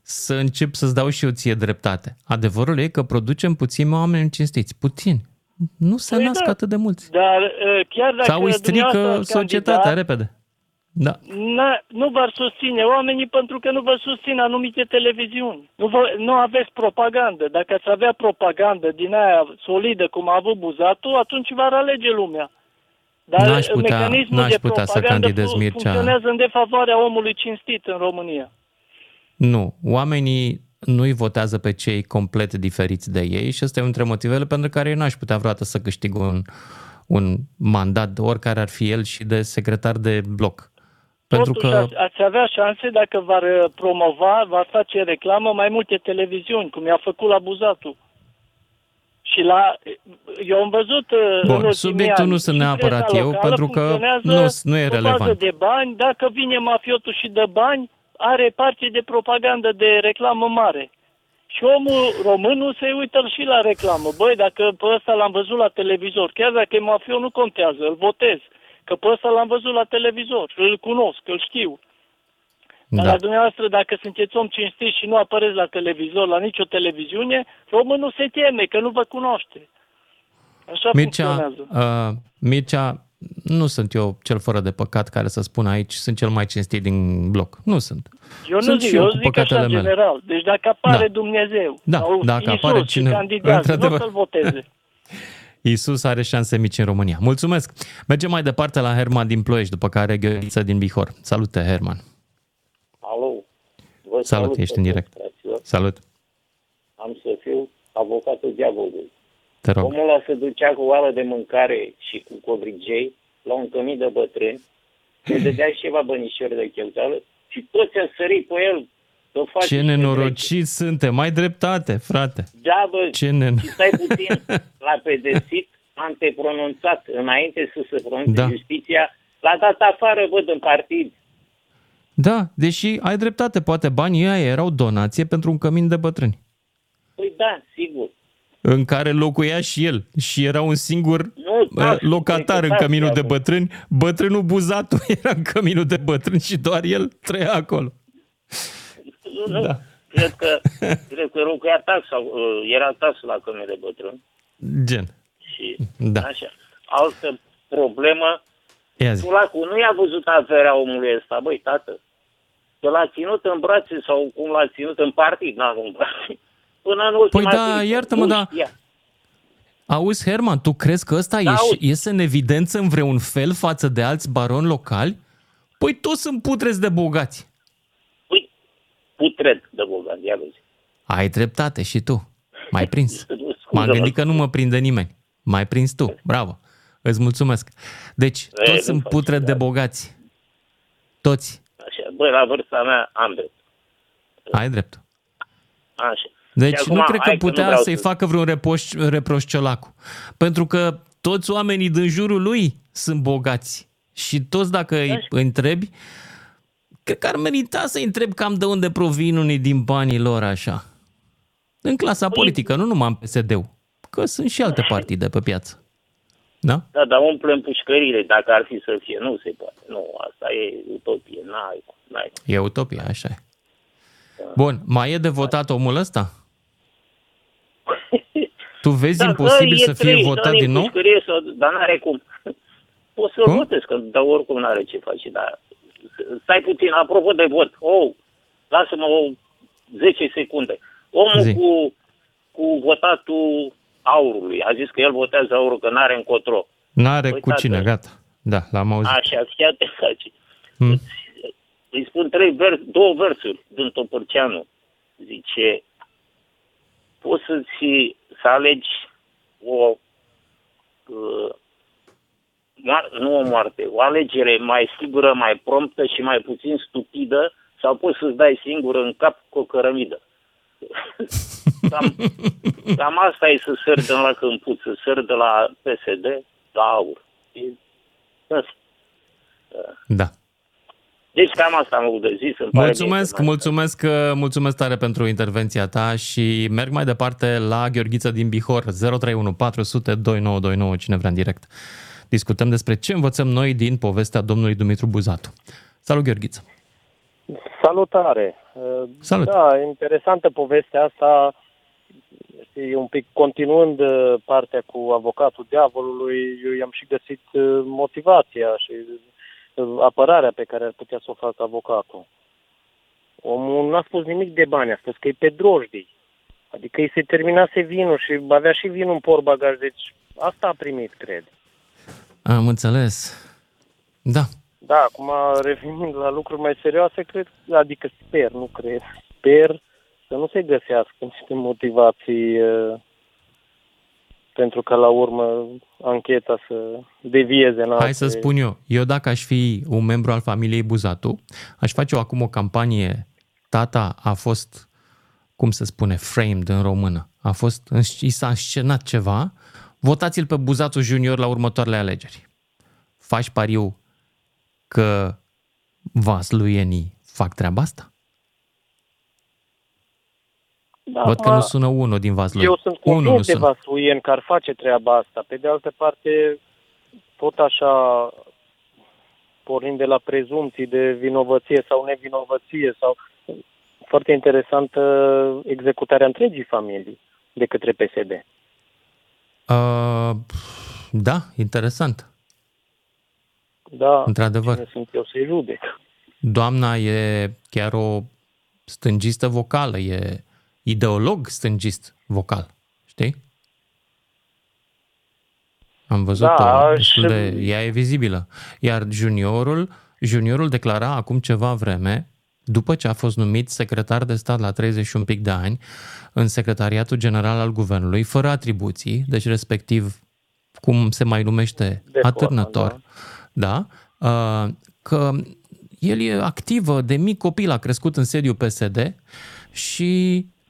să încep să-ți dau și eu ție dreptate. Adevărul e că producem puțini oameni cinstiți. Puțini. Nu se Păi nasc da. atât de mulți. Dar uh, chiar dacă Sau îi strică dumneavoastră societatea candidat, repede. Da. n- nu v-ar susține oamenii pentru că nu vă susțin anumite televiziuni. Nu, vă, nu aveți propagandă. Dacă ați avea propagandă din aia solidă cum a avut Buzatul, atunci v-ar alege lumea. Dar N-aș putea- mecanismul n-aș de putea să propagandă candidez, fu- Mircea. funcționează în defavoarea omului cinstit în România. Nu. Oamenii nu-i votează pe cei complet diferiți de ei și ăsta e unul dintre motivele pentru care eu n-aș putea vreodată să câștig un, un mandat, de oricare ar fi el, și de secretar de bloc. Pentru Totuși, că ați, ați avea șanse dacă v-ar uh, promova, v-ar face reclamă mai multe televiziuni, cum i-a făcut la Buzatul. Și la... Eu am văzut uh, în Bun, ultimii subiectul ani, nu sunt și neapărat presa eu, locală pentru că funcționează nu- nu e pe bază relevant. de bani, dacă vine mafiotul și dă bani, are parte de propagandă de reclamă mare. Și omul român nu se uită și la reclamă. Băi, dacă pe ăsta l-am văzut la televizor, chiar dacă e mafiot, nu contează, îl votez. Că pe ăsta l-am văzut la televizor, îl cunosc, îl știu. Dar Da. la dumneavoastră, dacă sunteți om cinstit și nu apăreți la televizor, la nicio televiziune, românul se teme că nu vă cunoaște. Așa Mircea, funcționează. uh, Mircea, nu sunt eu cel fără de păcat care să spun aici, sunt cel mai cinstit din bloc. Nu sunt. Eu nu sunt zic, și eu eu cu zic așa păcatele mele. general. Deci dacă apare Da. Dumnezeu Da, sau dacă Iisus apare și cineva, candidează, nu într-adevăr. să-l voteze. [laughs] Iisus are șanse mici în România. Mulțumesc! Mergem mai departe la Herman din Ploiești, după care Gheorghiță din Bihor. Salute, Herman! Alo. Vă Salut, ești în direct. fraților. Salut! Am să fiu avocatul diavolului. Te rog. Omul ăla se ducea cu oală de mâncare și cu covrigei la un cămin de bătrâni, se [laughs] dădea și ceva bănișori de cheltuială și toți a sărit pe el. Să faci Ce nenorociți suntem! Mai dreptate, frate! Da, bă, Ce nen... și stai puțin, l-a pedepsit, antepronunțat, înainte să se pronunțe Da. justiția, l-a dat afară, văd, în partid. Da, deși ai dreptate, poate banii ăia erau donație pentru un cămin de bătrâni, Păi da, sigur. în care locuia și el și era un singur Nu, da, uh, locatar în taxi căminul de acum. bătrâni. Bătrânul Buzatu [laughs] era în căminul de bătrâni și doar el trăia acolo. Nu, nu. Da. Cred că, cred că locuia tax sau uh, era tax la cămin de bătrân. Gen. Și Da. așa. Altă problemă, Ia zi. Sulacu nu i-a văzut averea omului ăsta, băi, tată. Că l-a ținut în brațe sau cum l-a ținut în partid, n-a în brațe. Până în ultima Păi da, clipă. iartă-mă, Nu da. știa. Auzi, Herman, tu crezi că ăsta Da, ieși, aud. iese în evidență în vreun fel față de alți baroni locali? Păi toți sunt putreți de bogați. Putred de bogat, ia vezi. Ai dreptate și tu. M-ai prins. [laughs] Scuză-mă. M-am gândit că nu mă prinde nimeni. M-ai prins tu. Bravo. Îți mulțumesc. Deci, E, toți nu sunt faci, putreți de bogați. Toți. Așa, băi, la vârsta mea am drept. Ai drept. Așa. Deci Și acum, nu cred că hai nu putea vreau să-i să- facă vreun reproș, reproș ciolacu. Pentru că toți oamenii din jurul lui sunt bogați. Și toți dacă îi întrebi, cred că ar merita să-i întreb cam de unde provin unii din banii lor așa. În clasa Păi- politică, nu numai în PSD-ul. Că sunt și alte partide pe piață. Da? Da, dar umplem pușcările dacă ar fi să fie. Nu se poate. Nu, asta e utopie. N-ai, cum, n-ai. cum. E utopia, așa e. Bun, mai e de votat omul ăsta? Tu vezi Da, imposibil dă-i să fie trei, votat dă-i din nou? pușcărie Sau, dar n-are cum. Poți să-l Cum? votezi, că, dar oricum n-are ce face. Dar stai puțin, apropo de vot. Oh, lasă-mă o 10 secunde. Omul Zi. cu, cu votatul aurului a zis că el votează aurul, că n-are încotro. N-are Păi, cu tată. cine, gata. Da, l-am auzit. Așa, chiar te face. Hmm. Îi spun trei vers, două versuri din Topărceanu. Zice, poți să-ți, să alegi o, uh, moar- nu o moarte, o alegere mai sigură, mai promptă și mai puțin stupidă sau poți să-ți dai singur în cap cu o cărămidă. [laughs] cam, cam asta e să sări de la câmpuț, să sări de la PSD la aur. E, asta. Da. Deci cam asta am avut de zis. Îmi pare Mulțumesc, bine, mulțumesc, uh, mulțumesc tare pentru intervenția ta și merg mai departe la Gheorghiță din Bihor, 031 400 2929, cine vrea în direct. Discutăm despre ce învățăm noi din povestea domnului Dumitru Buzatu. Salut, Gheorghiță! Salutare! Salut. Da, interesantă povestea asta. E un pic continuând uh, partea cu avocatul diavolului, eu i-am și găsit uh, motivația și uh, apărarea pe care ar putea să o facă avocatul. Omul n-a spus nimic de bani, a spus că e pe drojdii. Adică îi se terminase vinul și avea și vinul în porbagaj, deci asta a primit, cred. Am înțeles. Da, Da, acum revenind la lucruri mai serioase, cred, adică sper, nu cred, sper să nu se găsească niște motivații uh, pentru că la urmă ancheta să devieze în hai să alte- spun eu. Eu dacă aș fi un membru al familiei Buzatu, aș face eu acum o campanie. Tata a fost, cum se spune, framed în română. A fost, i s-a scenat ceva. Votați-l pe Buzatu Junior la următoarele alegeri. Faci pariu că vasluienii fac treaba asta? Da, Văd că acum, nu sună unul din Vaslui. Eu sunt unul nu convins de sună. Vasuien că ar face treaba asta. Pe de altă parte, tot așa pornind de la prezumții de vinovăție sau nevinovăție sau foarte interesantă executarea întregii familii de către PSD. Uh, da, interesant. Da, Într-adevăr. cine sunt eu să-i judec. Doamna e chiar o stângistă vocală, e ideolog stângist vocal, știi? Am văzut-o, Da, destul și- de, ea e vizibilă. Iar juniorul, juniorul declara acum ceva vreme, după ce a fost numit secretar de stat la 30 și un pic de ani, în secretariatul general al guvernului, fără atribuții, deci respectiv, cum se mai numește, De atârnător, da, uh, că el e activă, de mic copil a crescut în sediu PSD și uh,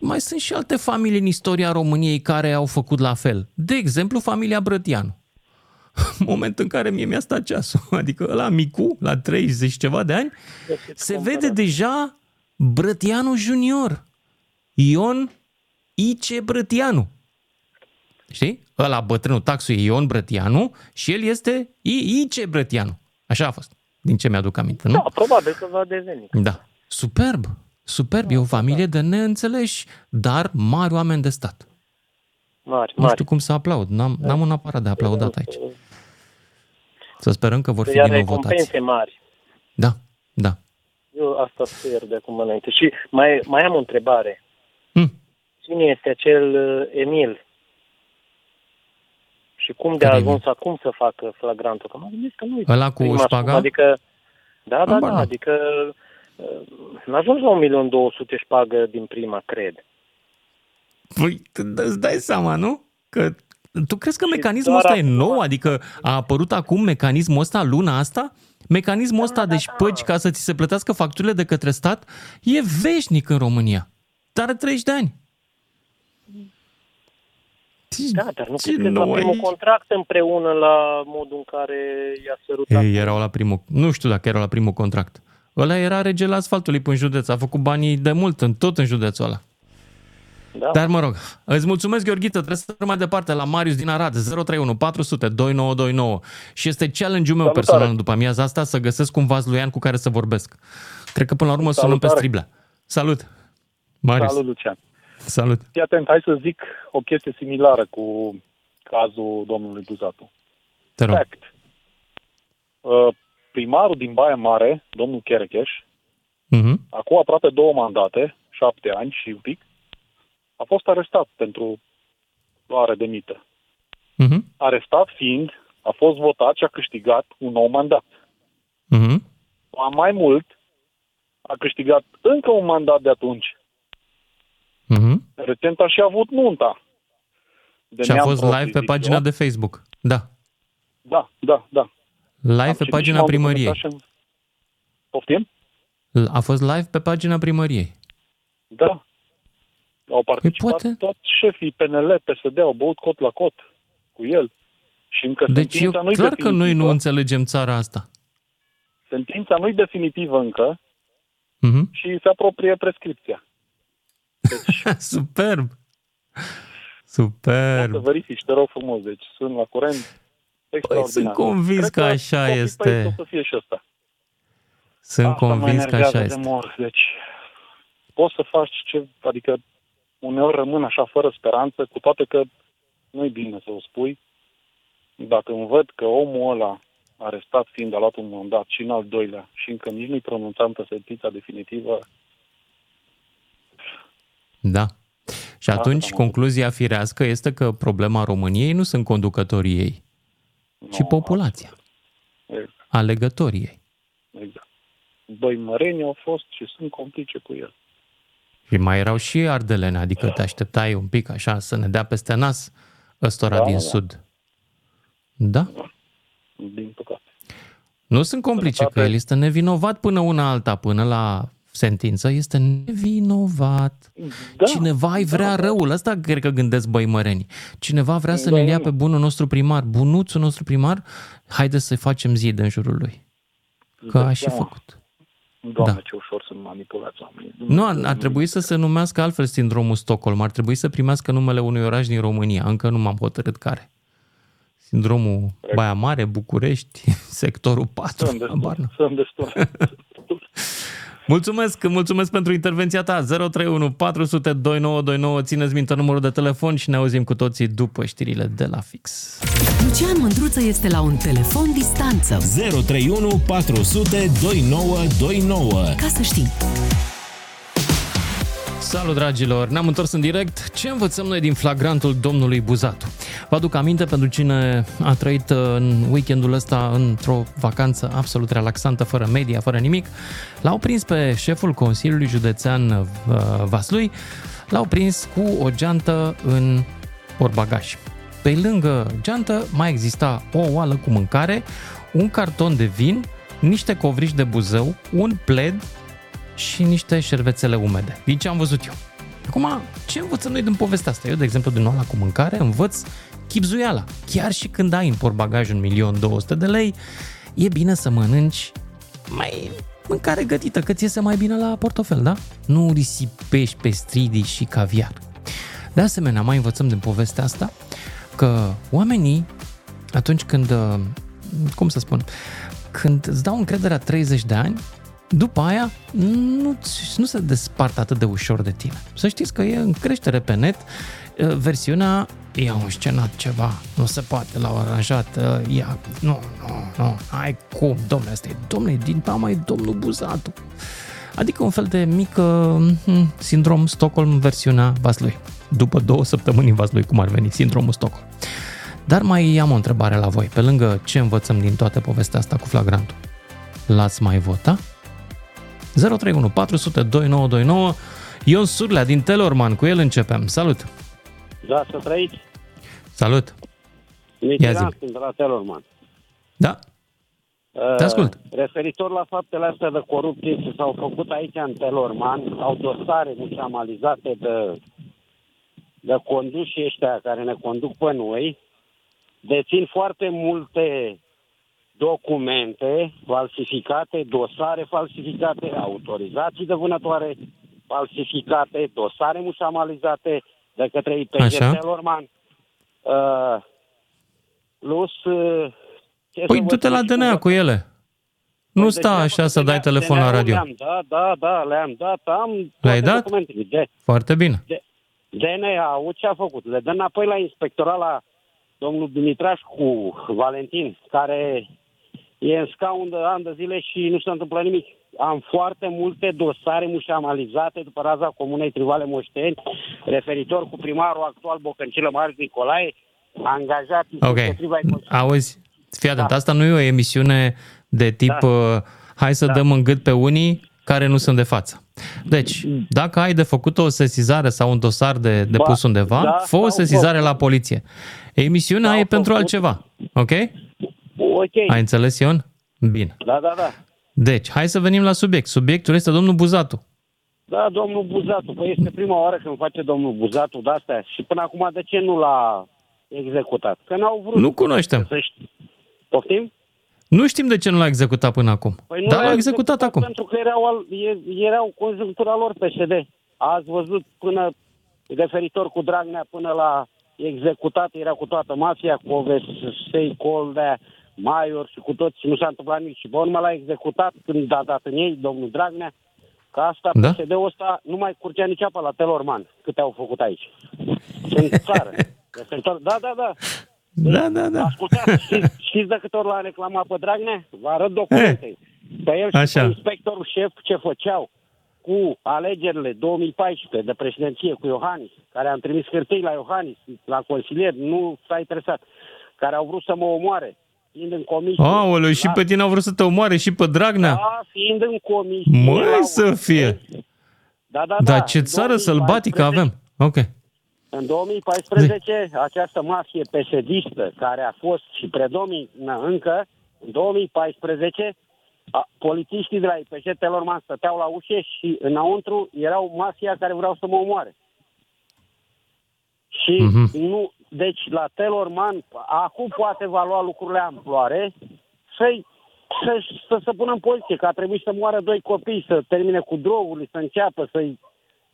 mai sunt și alte familii în istoria României care au făcut la fel. De exemplu, familia Brătianu. [laughs] Moment în care mie mi-a stat ceasul, [laughs] adică la micu, la 30 ceva de ani, se vede deja Brătianu Junior. Ion Ice Brătianu. Știi? Ăla bătrânul taxul e Ion Brătianu și el este I- Ice Brătianu. Așa a fost, din ce mi-aduc aminte, nu? Da, probabil că va deveni. Da. Superb. Superb. E o familie de neînțeleși, dar mari oameni de stat. Mari, Nu mari. știu cum să aplaud. N-am, n-am un aparat de aplaudat aici. Să sperăm că vor fi Iar din nou votați. recompense mari. Da, da. Eu asta sper de acum înainte. Și mai, mai am o întrebare. Hmm. Cine este acel uh, Emil? Și cum de a Care ajuns acum să facă flagrantul? Că mă gândesc că nu Ăla cu prima șpaga? sumă, Adică, da, da, Habar da, n-am. adică uh, n-a ajuns la 1.200.000 șpagă din prima, cred. Păi, tu îți dai seama, nu? Că tu crezi că mecanismul doar ăsta e acum- nou? Adică a apărut acum mecanismul ăsta luna asta? Mecanismul Da, ăsta de șpăgi ca să ți se plătească facturile de către stat e veșnic în România. Dar are 30 de ani. Da, dar nu ce cred că la nou primul aici? contract împreună la modul în care i-a sărutat. Ei erau la primul, nu știu dacă erau la primul contract. Ăla era regele asfaltului până în județ. A făcut banii de mult, în, tot în județul ăla. Da. Dar mă rog, îți mulțumesc, Gheorghită. Trebuie să mergem mai departe la Marius din Arad, 031 400 2929. Și este challenge-ul meu Salutare. personal după amiaza asta să găsesc un vazluian cu care să vorbesc. Cred că până la urmă sunăm pe Salutare. striblea. Salut! Marius. Salut, Lucian. Salut! Fii atent, hai să zic o chestie similară cu cazul domnului Buzatu. Te rog. Fact. Uh, Primarul din Baia Mare, domnul Cherecheș, Mhm. acum aproape două mandate, șapte ani și un pic, a fost arestat pentru luare de mită. Mhm. Arestat fiind, a fost votat și a câștigat un nou mandat. Mhm. Mai mult, a câștigat încă un mandat de atunci. Mhm. Recent a și avut nunta. De Și a neam fost propriu, live pe zic pagina eu. de Facebook. Da. Da, da, da. Live Am pe citit și pagina m-am primăriei. documentat și- Poftim? A fost live pe pagina primăriei. Da. Au participat Păi poate- toți șefii PNL, PSD, au băut cot la cot cu el. Și încă Deci eu sentința nu-i clar că definitivă. noi nu înțelegem țara asta. Sentința nu-i definitivă încă Mhm. și se apropie prescripția. [laughs] Superb! Să Superb! verifici, te rog frumos. Deci sunt la curent extraordinar. Păi, sunt convins Cred că așa copy-paste este. O să fie și ăsta. Sunt Asta mă convins că enervează așa de este. mor. Deci poți să faci ce, adică uneori rămân așa fără speranță, cu toate că nu-i bine să o spui. Dacă îmi văd că omul ăla arestat fiind a luat un mandat și în al doilea și încă nici nu-i pronunțată sentința definitivă, Da. Și Asta atunci am concluzia firească este că problema României nu sunt conducătorii ei, ci populația, Exact. alegătorii ei. exact. Băimărenii au fost și sunt complice cu el. Și mai erau și ardelene, adică te așteptai un pic așa să ne dea peste nas ăstora Da, din da. sud. Da? Din păcate. Nu sunt complice, că el este nevinovat până una alta, până la sentință, este nevinovat. Da, Cineva îi vrea răul, ăsta cred că gândesc băimăreni. Cineva vrea să Da, ne ia da. pe bunul nostru primar, bunuțul nostru primar, haide să facem zid în jurul lui. Că a și Da. făcut. Doamne, Da. ce ușor sunt manipulați oamenii. Nu, ar, ar trebui să se numească altfel sindromul Stockholm, ar trebui să primească numele unui oraș din România, încă nu m-am hotărât care. Sindromul Baia Mare, București, [laughs] sectorul 4. Sunt destul. habar n-am. Sunt destul. Mulțumesc, mulțumesc pentru intervenția ta. 031 400 2929. Țineți minte numărul de telefon și ne auzim cu toții după știrile de la fix. Lucian Mândruță este la un telefon distanță. 031 400 2929. Ca să știi. Salut, dragilor! Ne-am întors în direct. Ce învățăm noi din flagrantul domnului Buzatu? Vă aduc aminte pentru cine a trăit uh, în weekendul ăsta într-o vacanță absolut relaxantă, fără media, fără nimic. L-au prins pe șeful Consiliului Județean uh, Vaslui, l-au prins cu o geantă în portbagaj. Pe lângă geantă mai exista o oală cu mâncare, un carton de vin, niște covriși de buzău, un pled și niște șervețele umede. Din ce am văzut eu. Acum, ce învățăm noi din povestea asta? Eu, de exemplu, din oala cu mâncare, învăț chipzuiala. Chiar și când ai în portbagaj un milion 200 de lei, e bine să mănânci mai mâncare gătită, că ți iese mai bine la portofel, da? Nu risipești pe stridii și caviar. De asemenea, mai învățăm din povestea asta că oamenii, atunci când, uh, cum să spun, când îți dau încrederea 30 de ani, după aia nu, nu se despart atât de ușor de tine. Să știți că e în creștere pe net uh, versiunea i-au scenat ceva, nu se poate, l-au aranjat, uh, ia, nu, nu, nu, ai cum, domnule, asta e, domnule, din tama e domnul Buzatu. Adică un fel de mic uh, sindrom Stockholm versiunea Vaslui. După două săptămâni în Vaslui, cum ar veni, sindromul Stockholm. Dar mai am o întrebare la voi. Pe lângă ce învățăm din toată povestea asta cu flagrantul, l-ați mai votat? 031 400 2929 Ion Surlea din Telorman, cu el începem. Salut! Da, să trăiți. Salut! Mitiran, zi. sunt de la Telorman. Da, te ascult. Uh, referitor la faptele astea de corupție ce s-au făcut aici în Telorman, au dosare mușamalizate de, de conduși ăștia care ne conduc pe noi, dețin foarte multe documente falsificate, dosare falsificate, autorizații de vânătoare falsificate, dosare mușamalizate de către IPG Așa. Telorman. Uh, plus... Uh, ce Păi să vă du-te la spun și DNA cum- cu ele. Nu sta Deci, așa să dai telefon la DNA-ul radio. Le-am dat, da, da, le-am dat, am Le-ai toate dat? documentele. De, Foarte bine. DNA-ul ce a făcut? Le dă înapoi la inspectorat la domnul Dimitraș cu Valentin, care e în scaun de ani de zile și nu se întâmplă nimic. Am foarte multe dosare mușamalizate după raza Comunei Trivale Moșteni, referitor cu primarul actual Bocăncilă Marius Nicolae, angajat Ok. împotriva Auzi, fii atent, asta nu e o emisiune de tip Da. uh, hai să dăm în gât pe unii care nu sunt de față. Deci, dacă ai de făcut o sesizare sau un dosar de depus undeva, da, fă o sau sesizare făcut. la poliție. Emisiunea e pentru altceva, ok? Ok. Ai înțeles, Ion? Bine. Da, da, da. Deci, hai să venim la subiect. Subiectul este domnul Buzatu. Da, domnul Buzatu. Păi este prima oară când face domnul Buzatu de-astea. Și până acum de ce nu l-a executat? Că n-au vrut. Nu cunoaștem. Să ști. Poftim? Nu știm de ce nu l-a executat până acum. Păi nu Dar l-a l-a executat acum. Pentru că erau, al, e- erau conjunctura lor PSD. Ați văzut până referitor cu Dragnea până la executat, era cu toată mafia, cu Ovesei, Coldea, Maior și cu toți și nu s-a întâmplat nimic. Și bă, numai l-a executat când a dat în ei, domnul Dragnea, că asta, Da? PSD-ul ăsta nu mai curgea nici apa la Telorman, câte au făcut aici. În țară. Referitor, da, da, da. Da, da, da. Ascultați, știți, știți de câte ori l-a reclamat pe Dragnea? Vă arăt documente. Pe el și Așa. pe inspectorul șef ce făceau cu alegerile 2014 de președinție cu Iohannis, care am trimis hârtii la Iohannis, la consilier, nu s-a interesat, care au vrut să mă omoare, fiind în comisie. Aoleu, și la- pe tine au vrut să te omoare și pe Dragnea. Da, fiind în comisie. Măi la- să fie! Da, da, Dar da. ce În țară 2014 sălbatică avem. Ok. În 2014, această mafie pesedistă, care a fost și predomină încă, în 2014, a, polițiștii de la IPJ Telorman stăteau la ușe și înăuntru erau mafia care vreau să mă omoare. Și Mhm. nu, deci la Telorman, acum poate va lua lucrurile amploare, să-i să, să se pună în poziție, că a trebuit să moară doi copii, să termine cu drogurile, să înceapă, să-i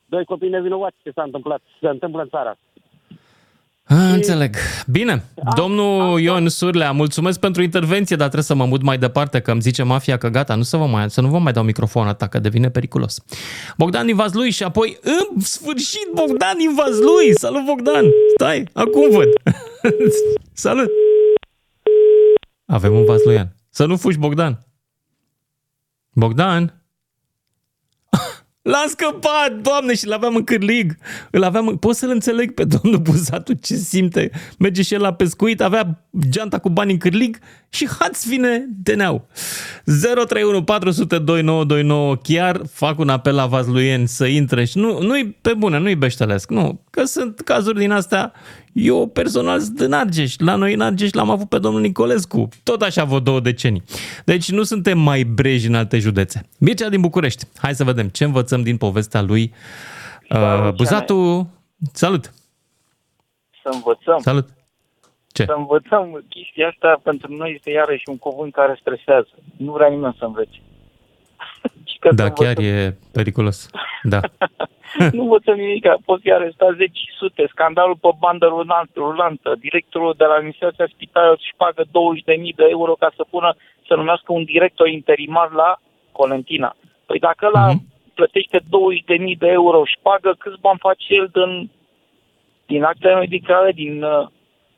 doi copii nevinovați ce s-a întâmplat, se întâmplă în țara asta. A, înțeleg. Bine, domnul Ion Surlea, mulțumesc pentru intervenție, dar trebuie să mă mut mai departe, că îmi zice mafia că gata, nu să, vă mai, să nu vă mai dau microfonul ăsta, că devine periculos. Bogdan din Vazlui și apoi, în sfârșit, Bogdan din Vazlui! Salut, Bogdan! Stai, acum văd! [laughs] Salut! Avem un Vazluian. Să nu fugi, Bogdan! Bogdan? L-am scăpat, doamne, și l-aveam în cârlig. Îl aveam, pot să-l înțeleg pe domnul Buzatu ce simte. Merge și el la pescuit, avea geanta cu bani în cârlig și hați vine DNA-ul. 031 400 2929 chiar fac un apel la Vazluien să intre și nu, nu-i pe bune, nu-i beștelesc, nu. Că sunt cazuri din astea eu personal sunt în Argeș. La noi în Argeș l-am avut pe domnul Nicolescu. Tot așa vreo două decenii. Deci nu suntem mai breji în alte județe. Mircea din București. Hai să vedem ce învățăm din povestea lui. Uh, Buzatu, salut! Să învățăm. Salut! Ce? Să învățăm chestia asta pentru noi este iarăși un cuvânt care stresează. Nu vrea nimeni să învețe. Și că Da, să chiar învățăm- e periculos. Da. [laughs] nu învățăm nimic, a fost fi arestat 10 sute, scandalul pe bandă rulantă, rulantă. directorul de la administrația spitalului își pagă 20.000 de euro ca să pună, să numească un director interimar la Colentina. Păi dacă ăla plătește 20.000 de euro și pagă, câți bani face el din, din actele medicale, din, uh,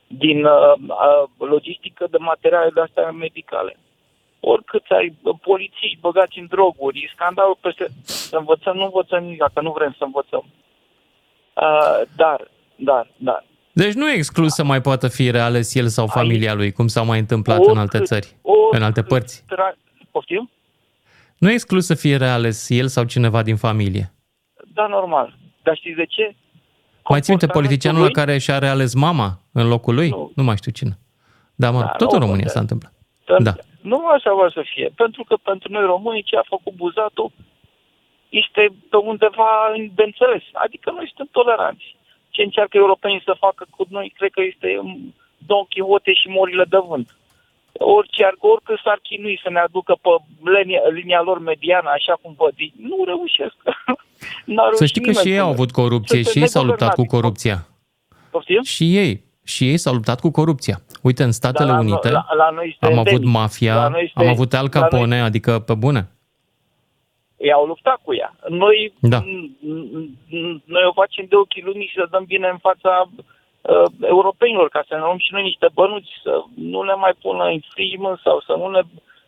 din uh, uh, logistică de materiale de astea medicale? Oricât ai bă, polițiști băgați în droguri, e scandalul peste... Să învățăm, nu învățăm nimic, dacă nu vrem să învățăm. Uh, dar, dar, dar. Deci nu e exclus să mai poată fi reales el sau familia lui, cum s-a mai întâmplat în alte Oricât- țări, oricât în alte părți. Tra... Poftim? Nu e exclus să fie reales el sau cineva din familie. Da, normal. Dar știți de ce? Mai ții minte politicianul la lui? care și-a reales mama în locul lui? Nu, nu mai știu cine. Da, mă, Da, tot nu în România contează. s-a întâmplat. Pentru- Da. Nu așa va să fie. Pentru că pentru noi românii ce a făcut Buzatul este pe undeva de înțeles. Adică noi suntem toleranți. Ce încearcă europenii să facă cu noi, cred că este mm, Don Quixote și morile de vânt. Orice ar, oricât s-ar chinui să ne aducă pe linia, linia lor mediană, așa cum văd, ei, nu reușesc. [laughs] N-a Să reușit știi că nimeni și ei până- au avut corupție Sunt și ei s-au luptat cu neguvernabili. corupția. Poftim? Și ei. Și ei s-au luptat cu corupția. Uite, în Statele Dar la- Unite la- la noi este am avut endemic. mafia, La noi este- am avut Al la noi- Capone, adică pe bune. ei au luptat cu ea. Noi, Da. n- n- n- noi o facem de ochii lumii și să dăm bine în fața uh, europenilor, ca să ne luăm și noi niște bănuți, să nu ne mai pună infringement sau să nu ne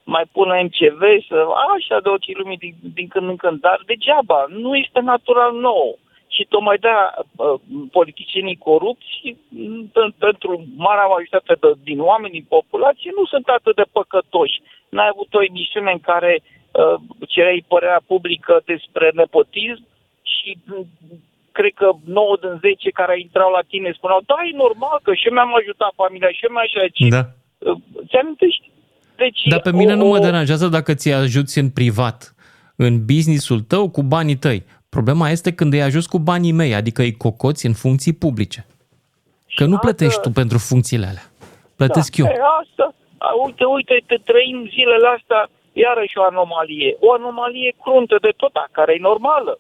mai pună MCV, să așa de ochii lumii din, din când în când. Dar degeaba, nu este natural nou. Și tocmai de uh, politicienii corupți, m, pe- pentru marea majoritate de, din oameni, din populație, nu sunt atât de păcătoși. N-ai avut o emisiune în care uh, cereai părerea publică despre nepotism și m, cred că 9 din 10 care intrau la tine spuneau, da, e normal că și eu mi-am ajutat familia și eu mi-am ajutat. Da. Uh, Ți amintești? Deci, Dar pe mine o- nu mă o- deranjează dacă ți ajuți în privat, în businessul tău, cu banii tăi. Problema este când îi ajuți cu banii mei, adică îi cocoți în funcții publice. Că nu plătești tu pentru funcțiile alea. Plătesc eu. E, asta, a, uite, uite, te trăim zilele astea iarăși o anomalie. O anomalie cruntă de tot, dar care e normală.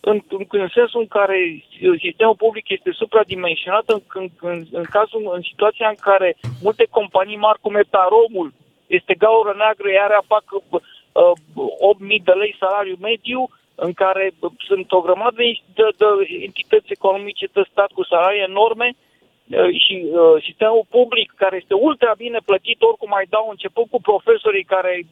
În, în, în sensul în care sistemul public este supradimensionat, în, în, în, în, cazul, în situația în care multe companii mari cum Etaromul este gaură neagră, iar ea fac uh, 8.000 de lei salariu mediu, în care uh, sunt o grămadă de, de, de entități economice de stat cu salarii enorme, Uh, și uh, sistemul public, care este ultra bine plătit, oricum mai dau început cu profesorii care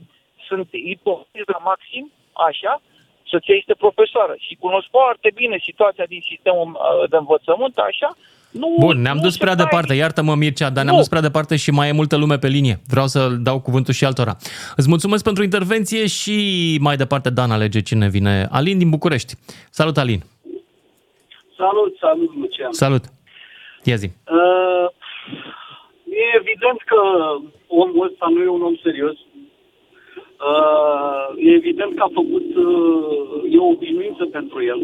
sunt ipocriți la maxim, așa, soția este profesoară. Și cunosc foarte bine situația din sistemul uh, de învățământ, așa, nu, Bun, ne-am nu dus se prea taie departe. Iartă-mă, Mircea, dar ne-am Nu. dus prea departe și mai e multă lume pe linie. Vreau să dau cuvântul și altora. Îți mulțumesc pentru intervenție și mai departe Dan alege cine vine. Alin din București. Salut, Alin. Salut, salut, Lucian. Salut. Ia zi. Uh, e evident că omul ăsta nu e un om serios. Uh, e evident că a făcut, uh, e o obișnuință pentru el,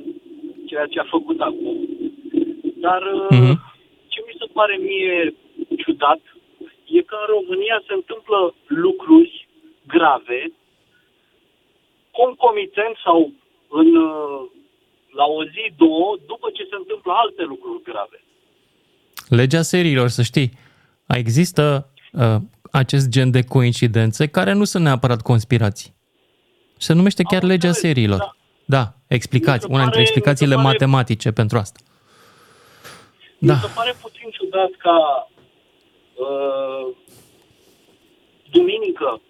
ceea ce a făcut acum. Dar uh, ce mi se pare mie ciudat e că în România se întâmplă lucruri grave, concomitent sau în, uh, la o zi, două, după ce se întâmplă alte lucruri grave. Legea seriilor, să știi. Există uh, acest gen de coincidențe care nu sunt neapărat conspirații. Se numește chiar legea seriilor. Da, explicați. Una dintre explicațiile matematice pentru asta. Da. Mi se pare puțin ciudat ca uh, duminică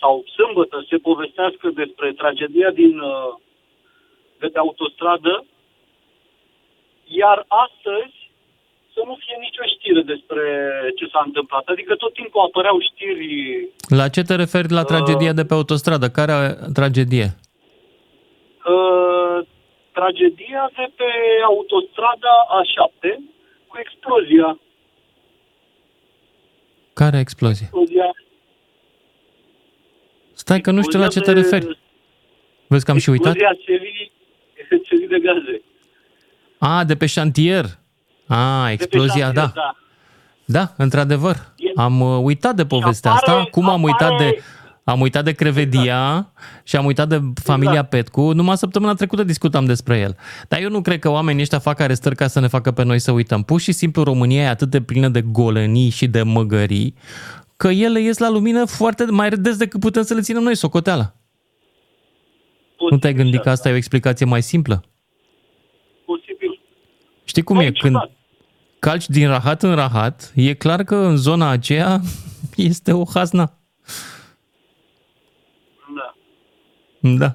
sau sâmbătă se povestească despre tragedia din uh, de pe autostradă, iar astăzi să nu fie nicio știre despre ce s-a întâmplat. Adică tot timpul apăreau știri... La ce te referi la tragedia de pe autostradă? Care tragedie? Uh, tragedia de pe autostrada A7 cu explozia. Care explozie? Explozia. Stai că nu știu la ce te referi. Vezi că am și uitat? Explozia celii, celii [laughs] de gaze. A, de pe șantier. A, explozia, șantier, da. da. Da, într-adevăr. Am uh, uitat de povestea apare- asta. Cum am uitat de am uitat de Crevedia și am uitat de familia Exact. Petcu. Numai săptămâna trecută discutam despre el. Dar eu nu cred că oamenii ăștia fac arestări ca să ne facă pe noi să uităm. Pur și simplu România e atât de plină de golănii și de măgării că ele ies la lumină foarte mai des decât putem să le ținem noi socoteala. Nu te-ai gândit că asta e o explicație mai simplă? Posibil. Știi cum e? Când calci din rahat în rahat, e clar că în zona aceea [laughs] este o hazna. Da. Da.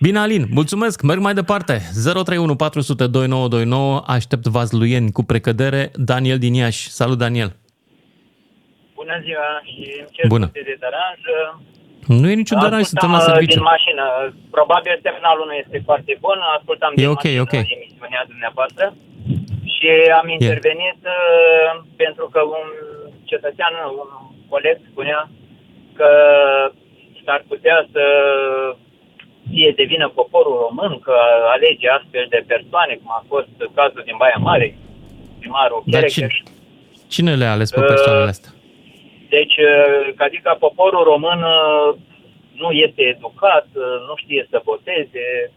Bine, Alin, mulțumesc, merg mai departe. 031 400 2929, aștept Vazluieni cu precădere. Daniel din Iași. Salut, Daniel. Bună ziua și îmi cer Bună. scuze de deranj. Nu e niciun deranj, suntem la Ascultam, uh, serviciu. din mașină. Probabil semnalul nu este foarte bun. Ascultam E din ok, mașină ok. emisiunea dumneavoastră și am intervenit uh, pentru că un cetățean, un coleg spunea că s-ar putea să fie de vină poporul român că alege astfel de persoane, cum a fost cazul din Baia Mare, primarul Dar Cherecheș. cine, cine le-a ales pe Uh, persoanele astea? Deci, uh, adică poporul român uh, nu este educat, uh, nu știe să voteze.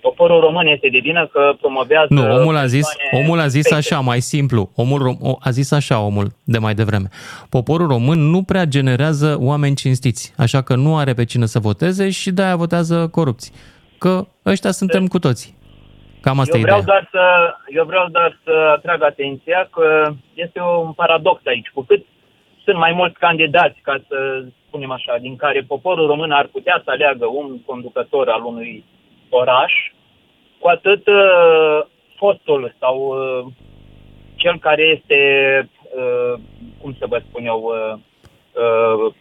Poporul român este de vină că promovează... Nu, omul a zis, persoane omul a zis fake. așa, mai simplu. Omul rom- o- a zis așa omul de mai devreme. Poporul român nu prea generează oameni cinstiți, așa că nu are pe cine să voteze și de-aia votează corupți. Că ăștia suntem cu toții. Cam asta eu e vreau, ideea. doar să, eu vreau doar să atrag atenția că este un paradox aici. Cu cât sunt mai mulți candidați, ca să spunem așa, din care poporul român ar putea să aleagă un conducător al unui oraș, cu atât uh, fostul sau uh, cel care este, uh, cum să vă spun eu, uh, uh,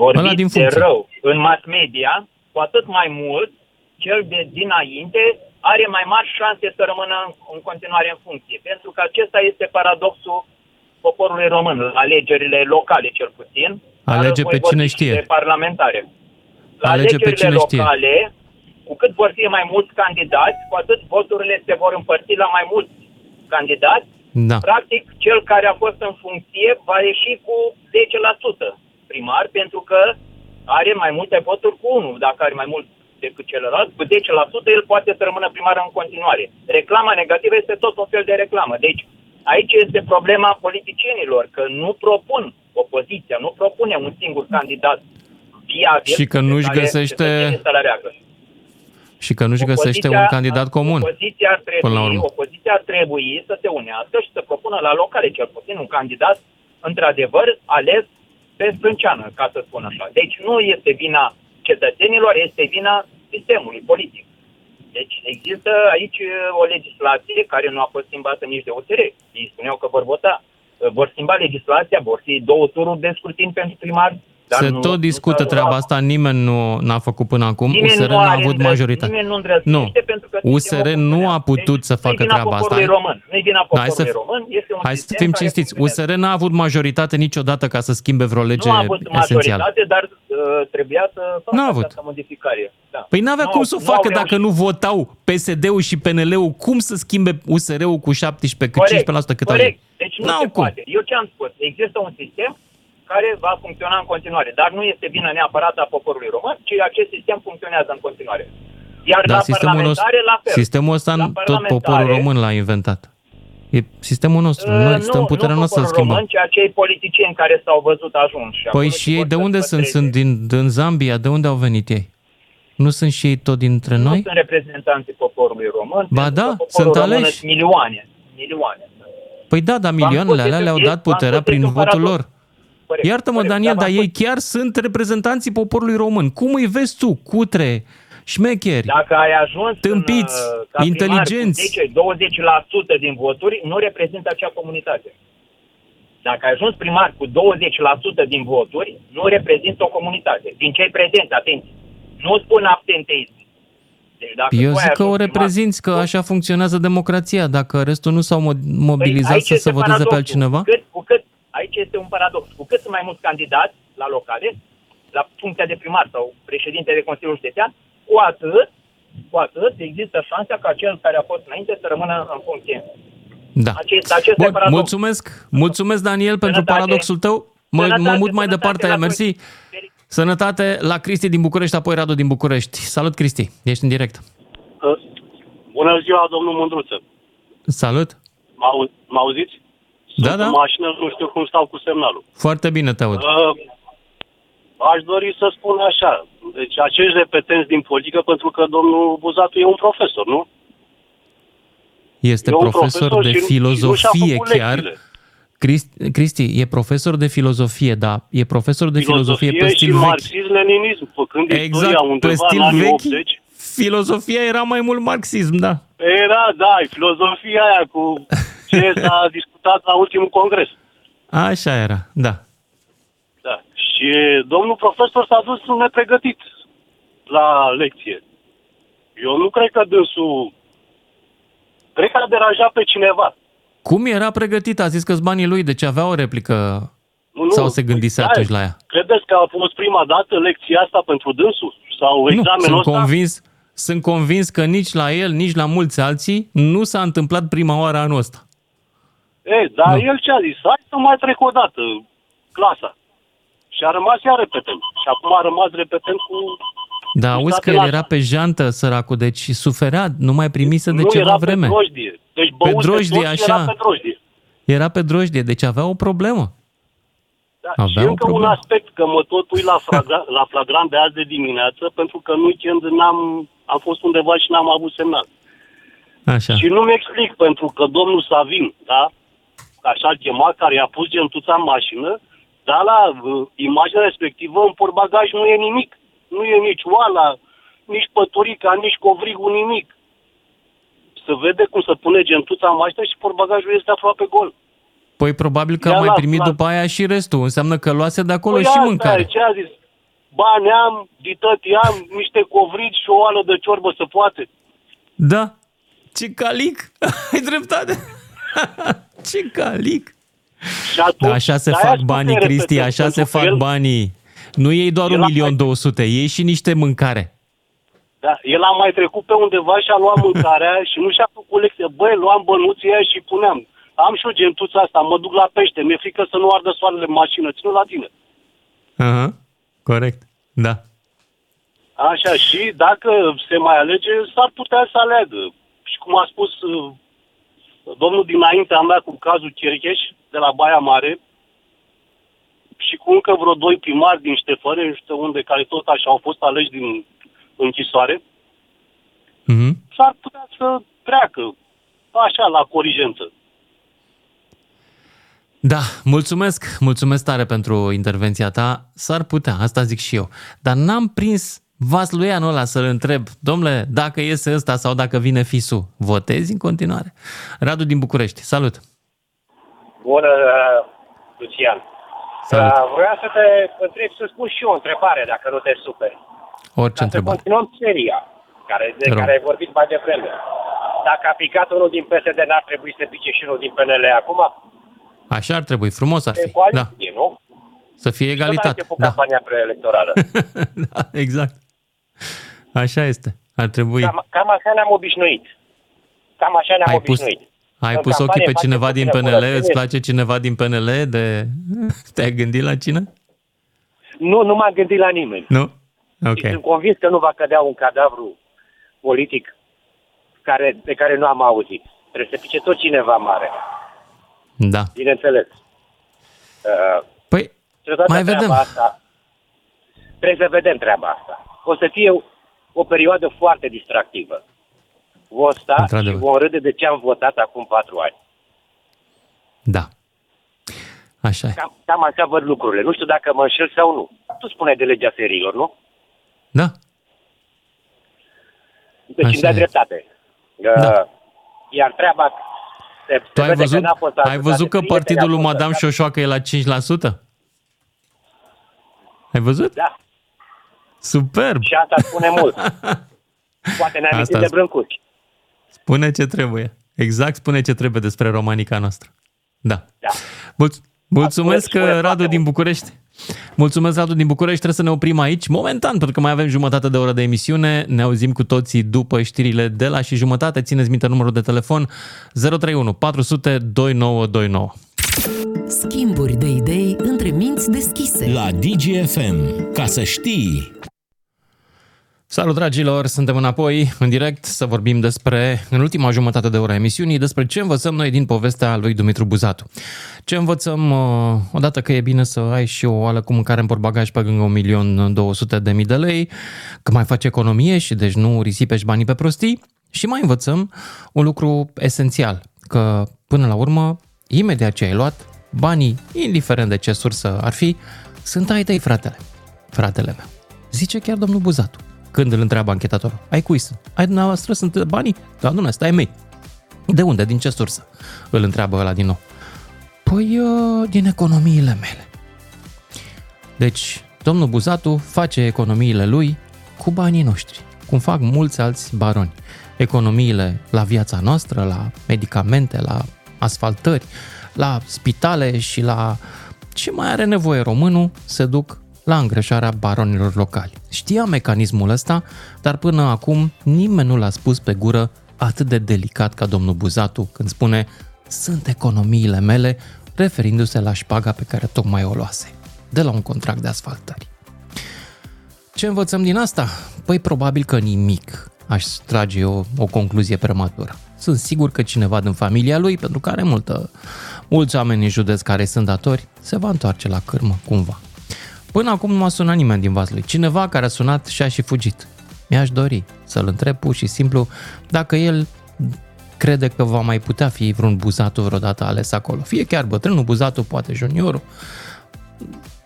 Ăla vorbit din de funcție. rău în mass media, cu atât mai mult cel de dinainte are mai mari șanse să rămână în, în continuare în funcție. Pentru că acesta este paradoxul poporului român, la alegerile locale cel puțin. Alege dar pe voi cine vorbi și știe. de parlamentare. La Alege pe alegerile cine știe. Locale, cu cât vor fi mai mulți candidați, cu atât voturile se vor împărți la mai mulți candidați. Da. Practic, cel care a fost în funcție va ieși cu 10% primar, pentru că are mai multe voturi cu unul. Dacă are mai mult decât celălalt, cu 10% el poate să rămână primar în continuare. Reclama negativă este tot un fel de reclamă. Deci, aici este problema politicienilor, că nu propun opoziția, nu propune un singur candidat viabil Și că pe nu-și care găsește- cetățenii să-l aleagă. Și că nu-și găsește Opoziția- un candidat comun. Opoziția ar, Până la trebui, urmă. opoziția ar trebui să se unească și să propună la locale cel puțin un candidat într-adevăr ales pe sprânceană, ca să spun așa. Deci nu este vina cetățenilor, este vina sistemului politic. Deci există aici uh, o legislație care nu a fost schimbată nici de USR. Ei spuneau că vor vota. Uh, Vor schimba legislația, vor fi două tururi de scrutin pentru primar. Dar Se nu, tot discută nu, treaba asta, nimeni nu n-a făcut până acum. Nimeni USR nu n-a are avut îndrăz- majoritate. nimeni nu îndrăznește pentru că USR sistemul nu a putut să Nu-i facă vina treaba asta. poporului român. Nu-i vina Da, hai poporului să- român. Este un Hai să sistem fim care cinstiți. funcționează. USR n-a avut majoritate niciodată ca să schimbe vreo lege Nu a avut esențială. majoritate, dar uh, trebuia să facă N-a avut. această modificare. Da. Păi n-avea Nu cum au- să o nu au facă reușit. dacă nu votau PSD-ul și PNL-ul, cum să schimbe USR-ul cu 17, cât 15% cât are? corect. Deci nu N-au se cum. poate. Eu ce am spus? Există un sistem care va funcționa în continuare. Dar nu este vină neapărat a poporului român, ci acest sistem funcționează în continuare. Iar Dar la sistemul, parlamentare, ăsta, la fel. sistemul ăsta La tot parlamentare- poporul român l-a inventat. E sistemul nostru. Noi Uh, stăm puterea nu noastră să poporul schimbăm. român, ci acei politicieni care s-au văzut ajuns. Și Păi acolo și ei vor de să unde sunt? păstreze. Sunt din, din Zambia? De unde au venit ei? Nu sunt și ei tot dintre Nu noi? sunt reprezentanții poporului român. Ba pentru da, că poporul sunt român aleși. sunt Milioane. Milioane. Păi da, dar V-am milioanele spus, alea este- le-au este- dat v-am puterea spus, prin este un votul paradox. lor. Corect, Iartă-mă, corect, Daniel, dar dar v-am ei chiar sunt reprezentanții poporului român. Cum îi vezi tu? Cutre, șmecheri, Dacă ai ajuns tâmpiți, în, uh, ca primar inteligenți. cu 10-20% din voturi, nu reprezintă acea comunitate. Dacă ai ajuns primar cu 20% din voturi, nu reprezintă o comunitate. Din cei prezenți, atenție. Nu spun absenteism. Deci dacă Eu tu ai zic că o ajuns primar reprezinți, că așa funcționează democrația. Dacă restul nu s-au mo- mobilizat Păi aici să se este voteze pe paradoxul. altcineva, Cu cât, cu cât, aici este un paradox. Cu cât sunt mai mulți candidați la locale, la funcția de primar sau președinte de Consiliul Județean, cu atât, cu atât există șansa ca cel care a fost înainte să rămână în funcție. da. Acest, acest Bun, paradox. mulțumesc. Mulțumesc, Daniel, pentru Sănătate. paradoxul tău. Mă, mă Sănătate, mut mai sănătate departe, la mersi. Sănătate la Cristi din București, apoi Radu din București. Salut, Cristi. Ești în direct. Bună ziua, domnul Mândruță. Salut. M-au, m-auziți? Da, Sunt da. în mașină, nu știu cum stau cu semnalul. Foarte bine te aud. Uh, aș dori să spun așa. Deci acești repetenți din politică, pentru că domnul Buzatu e un profesor, nu? Este E un profesor profesor de și- și nu și-a filozofie făcut chiar. lecțiile. Cristi, Cristi, e profesor de filozofie, da. E profesor de filozofie, pe și stil vechi. marxism-leninism, făcând Exact, istoria pe undeva stil în anii vechi. 80. Filozofia era mai mult marxism, da. Era, da, filozofia aia cu [laughs] ce s-a discutat la ultimul congres. Așa era, da. Da. Și domnul profesor s-a dus nepregătit la lecție. Eu nu cred că dânsul... Cred că a deranjat pe cineva. Cum era pregătit? A zis că banii lui, deci avea o replică Nu, nu. sau se gândise Da, atunci la ea? Credeți că a fost prima dată lecția asta pentru dânsul? Sau Nu, examenul sunt ăsta? convins, sunt convins că nici la el, nici la mulți alții nu s-a întâmplat prima oară anul ăsta. E, dar el ce a zis? Hai să mai trec o dată clasa. Și a rămas iar repetent. Și acum a rămas repetent cu... Da, auzi că statele el astea. era pe jantă, săracul, deci suferea, nu mai primise de nu ceva era vreme. pe drojdie. Deci Pe băuse drojdie, tot și așa. Era pe drojdie. Era pe drojdie, deci avea o problemă. Da, Avea și o încă un problemă. aspect, că mă tot uit la, [laughs] flagra, la flagrant de azi de dimineață, pentru că în weekend n-am, am fost undeva și n-am avut semnal. Așa. Și nu-mi explic, pentru că domnul Savin, da, așa chema, care i-a pus gentuța în mașină, dar la uh, imaginea respectivă, în portbagaj nu e nimic. Nu e nici oala, nici păturica, nici covrigul, nimic. Se vede cum se pune gentuța în mașină și portbagajul este aproape gol. Păi probabil că Ia a mai la- primit la- după aia și restul. Înseamnă că luase de acolo Păi și asta mâncare. E, ce a zis? Bani am, dităti am, niște covrigi și o oală de ciorbă se poate. Da. Ce calic! [laughs] Ai dreptate! [laughs] Ce calic! Și atunci, Da, așa se de-aia fac spun banii, că e Cristi, repetent, așa se pentru că fac el- banii. Nu iei doar El un a milion două sute, iei și niște mâncare. Da, el a mai trecut pe undeva și a luat mâncarea [laughs] și nu și-a făcut lecție. Băi, luam bănuții aia și puneam. Am și o gentuța asta, mă duc la pește, mi-e frică să nu ardă soarele în mașină, ținu la tine. Aha, corect. Da. Așa, și dacă se mai alege, s-ar putea să aleagă. Și cum a spus uh, domnul dinaintea mea cu cazul Chercheș de la Baia Mare și cu încă vreo doi primari din Ștefăre, nu știu unde, care tot așa au fost aleși din închisoare, Mhm. s-ar putea să treacă așa la corigență. Da, mulțumesc, mulțumesc tare pentru intervenția ta. S-ar putea, asta zic și eu. Dar n-am prins vasluianul ăla să-l întreb, domnule, dacă iese ăsta sau dacă vine fisu, votezi în continuare? Radu din București, salut! Bună, uh, Lucian. Salut. Uh, Vreau să te întreb, să spun și eu o întrebare, dacă nu te superi. Orice Ca să întrebare. continuăm seria care, de Te rog. care ai vorbit mai devreme. Dacă a picat unul din PSD, n-ar trebui să pice și unul din PNL acum? Așa ar trebui, frumos ar E fi. Da, coaliție, nu? să fie Tot a egalitate. început Da, campania preelectorală. da, [laughs] exact. Așa este. Ar trebui. Cam, cam așa ne-am obișnuit. Cam așa ne-am Ai pus, obișnuit. ai În pus ochii campanie pe facem cineva din puțină PNL? curățenie. Îți place cineva din PNL? De... [laughs] Te-ai gândit la cine? Nu, nu m-am gândit la nimeni. Nu? Și Ok. sunt convins că nu va cădea un cadavru politic care, de care nu am auzit. Trebuie să pice tot cineva mare. Da. Bineînțeles. Uh, Păi, toată mai treaba vedem. Asta, trebuie să vedem treaba asta. O să fie o, o perioadă foarte distractivă. Vom sta și Într-adevăr. vom râde de ce am votat acum patru ani. Da. Așa e. Cam, cam așa văd lucrurile. Nu știu dacă mă înșel sau nu. Tu spuneai de legea seriilor, nu? Da. Deci Așa îmi dai e. dreptate. Da. Iar treaba se, Tu se ai vede văzut, că n-a fost ai văzut că partidul lui Madame Șoșoacă e la 5%? Ai văzut? Da. Superb! Și asta spune mult. [laughs] Poate ne-am Asta de sp- Brâncuși. Spune ce trebuie. Exact spune ce trebuie despre romanica noastră. Da. Da. Mulț- mulțumesc, spune- spune Radu din București. Mulțumesc, Radu din București. Trebuie să ne oprim aici, momentan, pentru că mai avem jumătate de oră de emisiune. Ne auzim cu toții după știrile de la și jumătate. Țineți minte numărul de telefon 031 400 2929. Schimburi de idei între minți deschise. La DGFM. Ca să știi... Salut, dragilor! Suntem înapoi, în direct, să vorbim despre, în ultima jumătate de oră a emisiunii, despre ce învățăm noi din povestea lui Dumitru Buzatu. Ce învățăm, uh, odată că e bine să ai și o oală cu mâncare în portbagaj pe lângă 1.200.000 de lei, că mai faci economie și deci nu risipești banii pe prostii, și mai învățăm un lucru esențial, că până la urmă, imediat ce ai luat, banii, indiferent de ce sursă ar fi, sunt ai tăi, fratele. Fratele meu. Zice chiar domnul Buzatu când îl întreabă anchetatorul. Ai cui sunt? Ai dumneavoastră sunt banii? Da, nu, stai mei. De unde? Din ce sursă? Îl întreabă ăla din nou. Păi, uh, din economiile mele. Deci, domnul Buzatu face economiile lui cu banii noștri, cum fac mulți alți baroni. Economiile la viața noastră, la medicamente, la asfaltări, la spitale și la ce mai are nevoie românul se duc la îngrășarea baronilor locali. Știa mecanismul ăsta, dar până acum nimeni nu l-a spus pe gură atât de delicat ca domnul Buzatu când spune sunt economiile mele, referindu-se la șpaga pe care tocmai o luase, de la un contract de asfaltări. Ce învățăm din asta? Păi probabil că nimic. Aș trage eu o concluzie prematură. Sunt sigur că cineva din familia lui, pentru că are multă, mulți oameni în județ care sunt datori, se va întoarce la cârmă cumva. Până acum nu m-a sunat nimeni din vasul lui. Cineva care a sunat și a și fugit. Mi-aș dori să-l întreb pur și simplu dacă el crede că va mai putea fi vreun buzatu vreodată ales acolo. Fie chiar bătrânul buzatu, poate juniorul.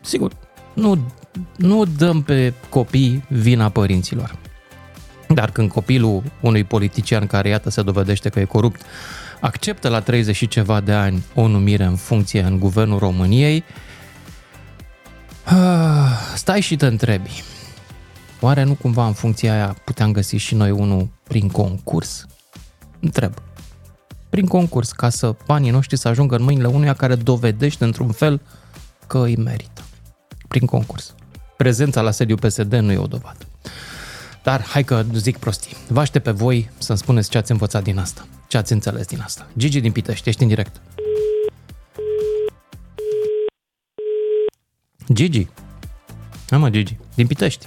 Sigur, nu, nu dăm pe copii vina părinților. Dar când copilul unui politician care, iată, se dovedește că e corupt, acceptă la 30 și ceva de ani o numire în funcție în guvernul României, Ah, Stai și te întrebi. Oare nu cumva în funcția aia puteam găsi și noi unul prin concurs? Întreb. Prin concurs, ca să banii noștri să ajungă în mâinile unuia care dovedește într-un fel că îi merită. Prin concurs. Prezența la sediu PSD nu e o dovadă. Dar hai că zic prostii. Vă aștept pe voi să-mi spuneți ce ați învățat din asta. Ce ați înțeles din asta. Gigi din Pitești, ești în direct. Gigi. Hai mă, Gigi. Din Pitești.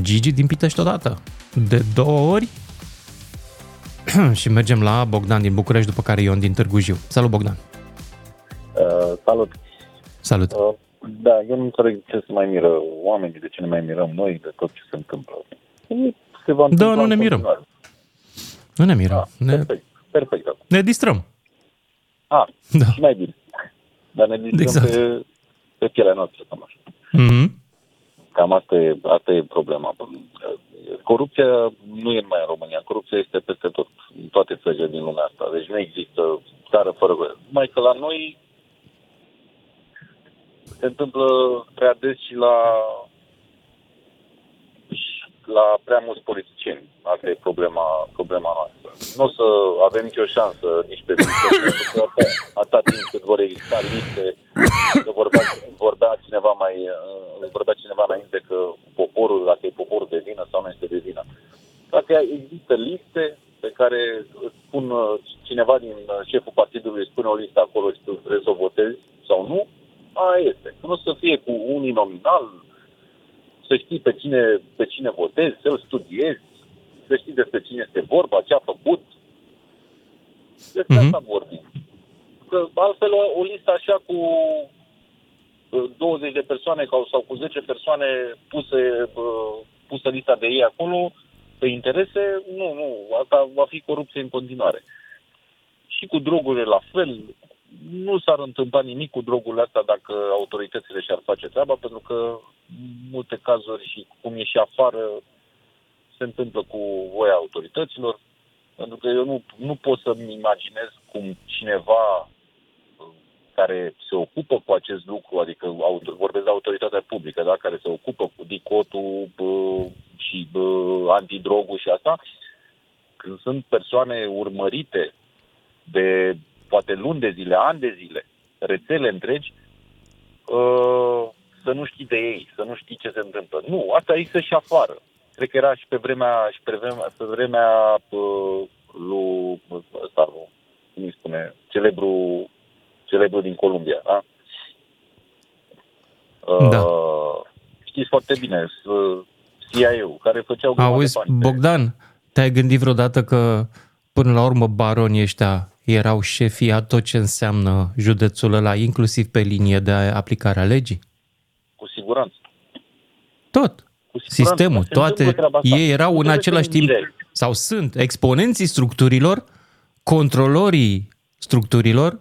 Gigi din Pitești odată. De două ori. [clears throat] și mergem la Bogdan din București, după care Ion din Târgu Jiu. Salut, Bogdan. Uh, salut. Salut. Uh, da, eu nu înțeleg ce se mai miră oamenii, de ce ne mai mirăm noi de tot ce se întâmplă. Se va întâmpla Da, nu ne în mirăm. continuare. Nu ne mirăm. ne, Perfect, perfect. da. ne distrăm. Ah, Da. și mai bine. Dar ne distrăm Exact. pe, pe pielea noastră, cam așa. Mm-hmm. Cam asta e, asta e problema. Corupția nu e numai în România, corupția este peste tot, în toate țările din lumea asta. Deci nu există țară fără Numai că la noi se întâmplă prea des și la la prea mulți politicieni. Asta e problema, problema noastră. Nu o să avem nicio șansă nici pe viitor, pentru că atât, atât timp cât vor exista liste, că vorbea, vorbea cineva mai uh, vorbea cineva înainte că poporul, dacă e poporul de vină sau nu este de vină. Dacă există liste pe care îți spun uh, cineva din uh, șeful partidului îți spune o listă acolo și tu trebuie să o votezi sau nu, aia este. Nu o să fie cu uninominal, să știi pe cine, pe cine votezi, să-l studiezi, să știi despre cine este vorba, ce a făcut. Despre Mhm. asta vorbim. Că altfel o, o listă așa cu uh, 20 de persoane sau, sau cu 10 persoane puse, uh, pusă lista de ei acolo, pe interese, nu, nu, asta va fi corupție în continuare. Și cu drogurile la fel, nu s-ar întâmpla nimic cu drogurile astea dacă autoritățile și-ar face treaba, pentru că în multe cazuri și cum e și afară, se întâmplă cu voia autorităților, pentru că eu nu, nu pot să-mi imaginez cum cineva uh, care se ocupă cu acest lucru, adică autor, vorbesc de autoritatea publică, da, care se ocupă cu dicotul bă, și bă, antidrogul și asta, când sunt persoane urmărite de poate luni de zile, ani de zile, rețele întregi, uh, să nu știi de ei, să nu știi ce se întâmplă. Nu, asta există și afară. Cred că era și pe vremea, și pe vremea, pe vremea uh, lui, ăsta, lui, cum îi spune, celebru, celebru din Columbia, da? Uh, Da. Știți foarte bine, uh, CIA-ul, care făceau grămadă de Auzi, bani. Bogdan, te-ai gândit vreodată că până la urmă baronii ăștia erau șefii a tot ce înseamnă județul ăla, inclusiv pe linie de aplicare a legii? Cu siguranță. Tot. Sistemul, se întâmplă toate, treaba asta. ei erau Nu în trebuie același să timp, direct. sau sunt, exponenții structurilor, controlorii structurilor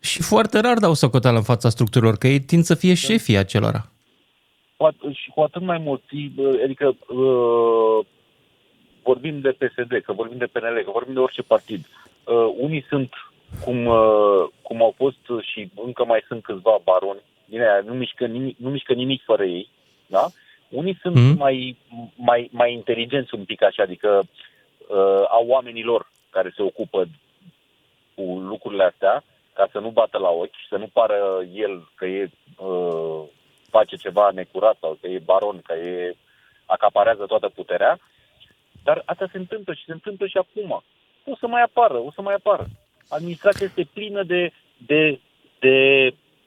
și foarte rar dau socoteală în fața structurilor, că ei tind să fie șefii acelora. Cu- și cu atât mai mult, bă, adică uh, vorbim de PSD, că vorbim de PNL, că vorbim de orice partid. Uh, unii sunt cum, uh, cum au fost și încă mai sunt câțiva baroni, din aia, nu mișcă nimic, nu mișcă nimic fără ei, da? Unii sunt Mhm. mai, mai, mai inteligenți un pic așa, adică uh, au oamenii lor care se ocupă cu lucrurile astea, ca să nu bată la ochi, să nu pară el că e uh, face ceva necurat sau că e baron, că e acaparează toată puterea. Dar asta se întâmplă și se întâmplă și acum. O să mai apară, o să mai apară. Administrația este plină de, de, de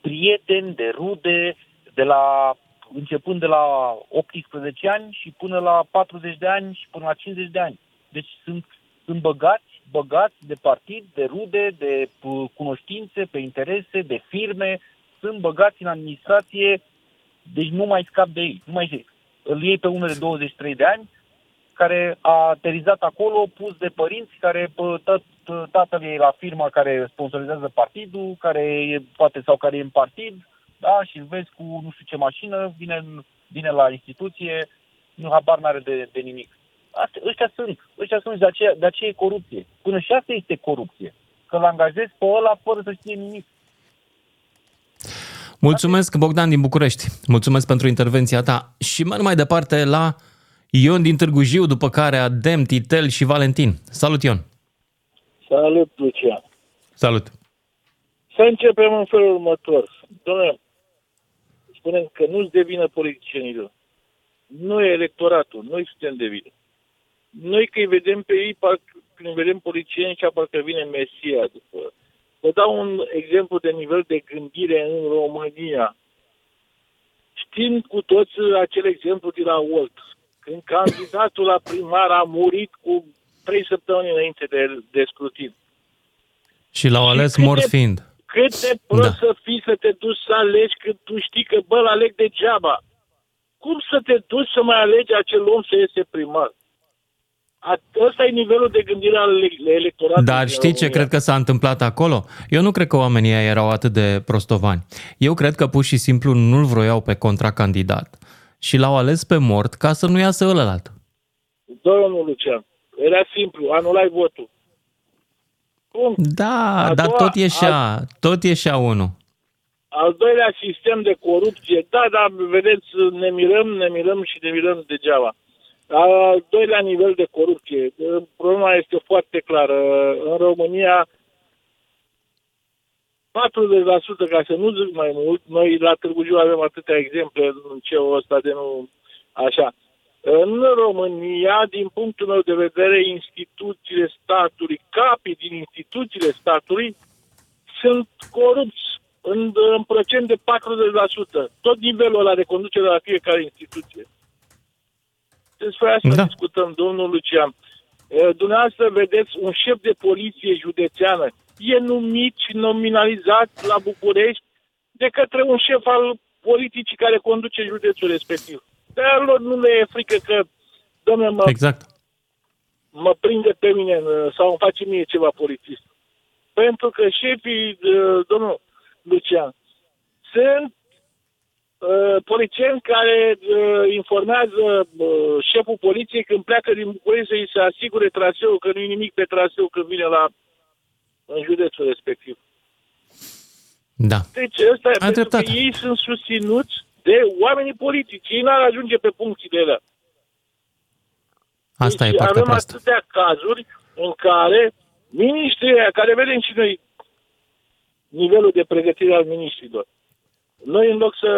prieteni, de rude, de la începând de la 18 ani și până la 40 de ani și până la 50 de ani. Deci sunt, sunt băgați, băgați de partid, de rude, de uh, cunoștințe, pe interese, de firme, sunt băgați în administrație, deci nu mai scap de ei. Nu mai zic. Îl iei pe unul de 23 de ani, care a aterizat acolo, pus de părinți, care pă, tat, tatăl e la firma care sponsorizează partidul, care e, poate sau care e în partid, da, și îl vezi cu nu știu ce mașină, vine, în- vine la instituție, nu habar n-are de, de nimic. Astea, ăștia sunt, ăștia sunt, de aceea, de aceea e corupție. Până și asta este corupție. Că îl angajezi pe ăla fără să știe nimic. Mulțumesc, Bogdan din București. Mulțumesc pentru intervenția ta. Și merg mai departe la Ion din Târgu Jiu, după care Adem, Titel și Valentin. Salut, Ion! Salut, Lucian. Salut! Să începem în felul următor. Doamne, spunem că nu-ți devină politicienilor. Noi, electoratul, noi suntem de vină. Noi că îi vedem pe ei, parcă, când îi vedem politicieni, și parcă vine Mesia după. Vă dau un exemplu de nivel de gândire în România. Știm cu toți acel exemplu de la Olt. Când candidatul la primar a murit cu trei săptămâni înainte de, de scrutin. Și l-au ales cât mort de- fiind. Cât de prost da. să fii să te duci să alegi când tu știi că, bă, aleg degeaba. Cum să te duci să mai alegi acel om să iese primar? A- Ăsta e nivelul de gândire al ele- electoratului. Dar din știi ce România. cred că s-a întâmplat acolo? Eu nu cred că oamenii ăia erau atât de prostovani. Eu cred că pur și simplu nu-l vroiau pe contracandidat și l-au ales pe mort ca să nu iasă ălălalt. Domnul Lucian, era simplu, anulai votul. Bun. Da, A dar doua- tot ieșea, tot ieșea unul. Al doilea sistem de corupție, da, da, vedeți, ne mirăm, ne mirăm și ne mirăm degeaba. Al doilea nivel de corupție, problema este foarte clară. În România, 40%, ca să nu zic mai mult, noi la Târgu Jiu avem atâtea exemple în CEO ăsta de nu așa. În România, din punctul meu de vedere, instituțiile statului, capii din instituțiile statului sunt corupți în, în procent de 40%. Tot nivelul ăla de conducere la fiecare instituție. Despre asta da. discutăm, domnul Lucian. Uh, Dumneavoastră vedeți un șef de poliție județeană e numit și nominalizat la București de către un șef al politicii care conduce județul respectiv. Dar lor nu le e frică că, domnule, mă, Exact. mă prinde pe mine în- sau îmi face mie ceva polițist. Pentru că șefii, uh, domnul Lucian, sunt uh, polițieni care uh, informează uh, șeful poliției când pleacă din București să-i se asigure traseul, că nu e nimic pe traseu când vine la în județul respectiv. Da. Deci ăsta e pentru că ei sunt susținuți de oamenii politici. Ei n-ar ajunge pe punctile alea. Asta deci e partea avem proastă. atâtea cazuri în care miniștrii ăia, care vedem și noi nivelul de pregătire al miniștrilor, noi în loc să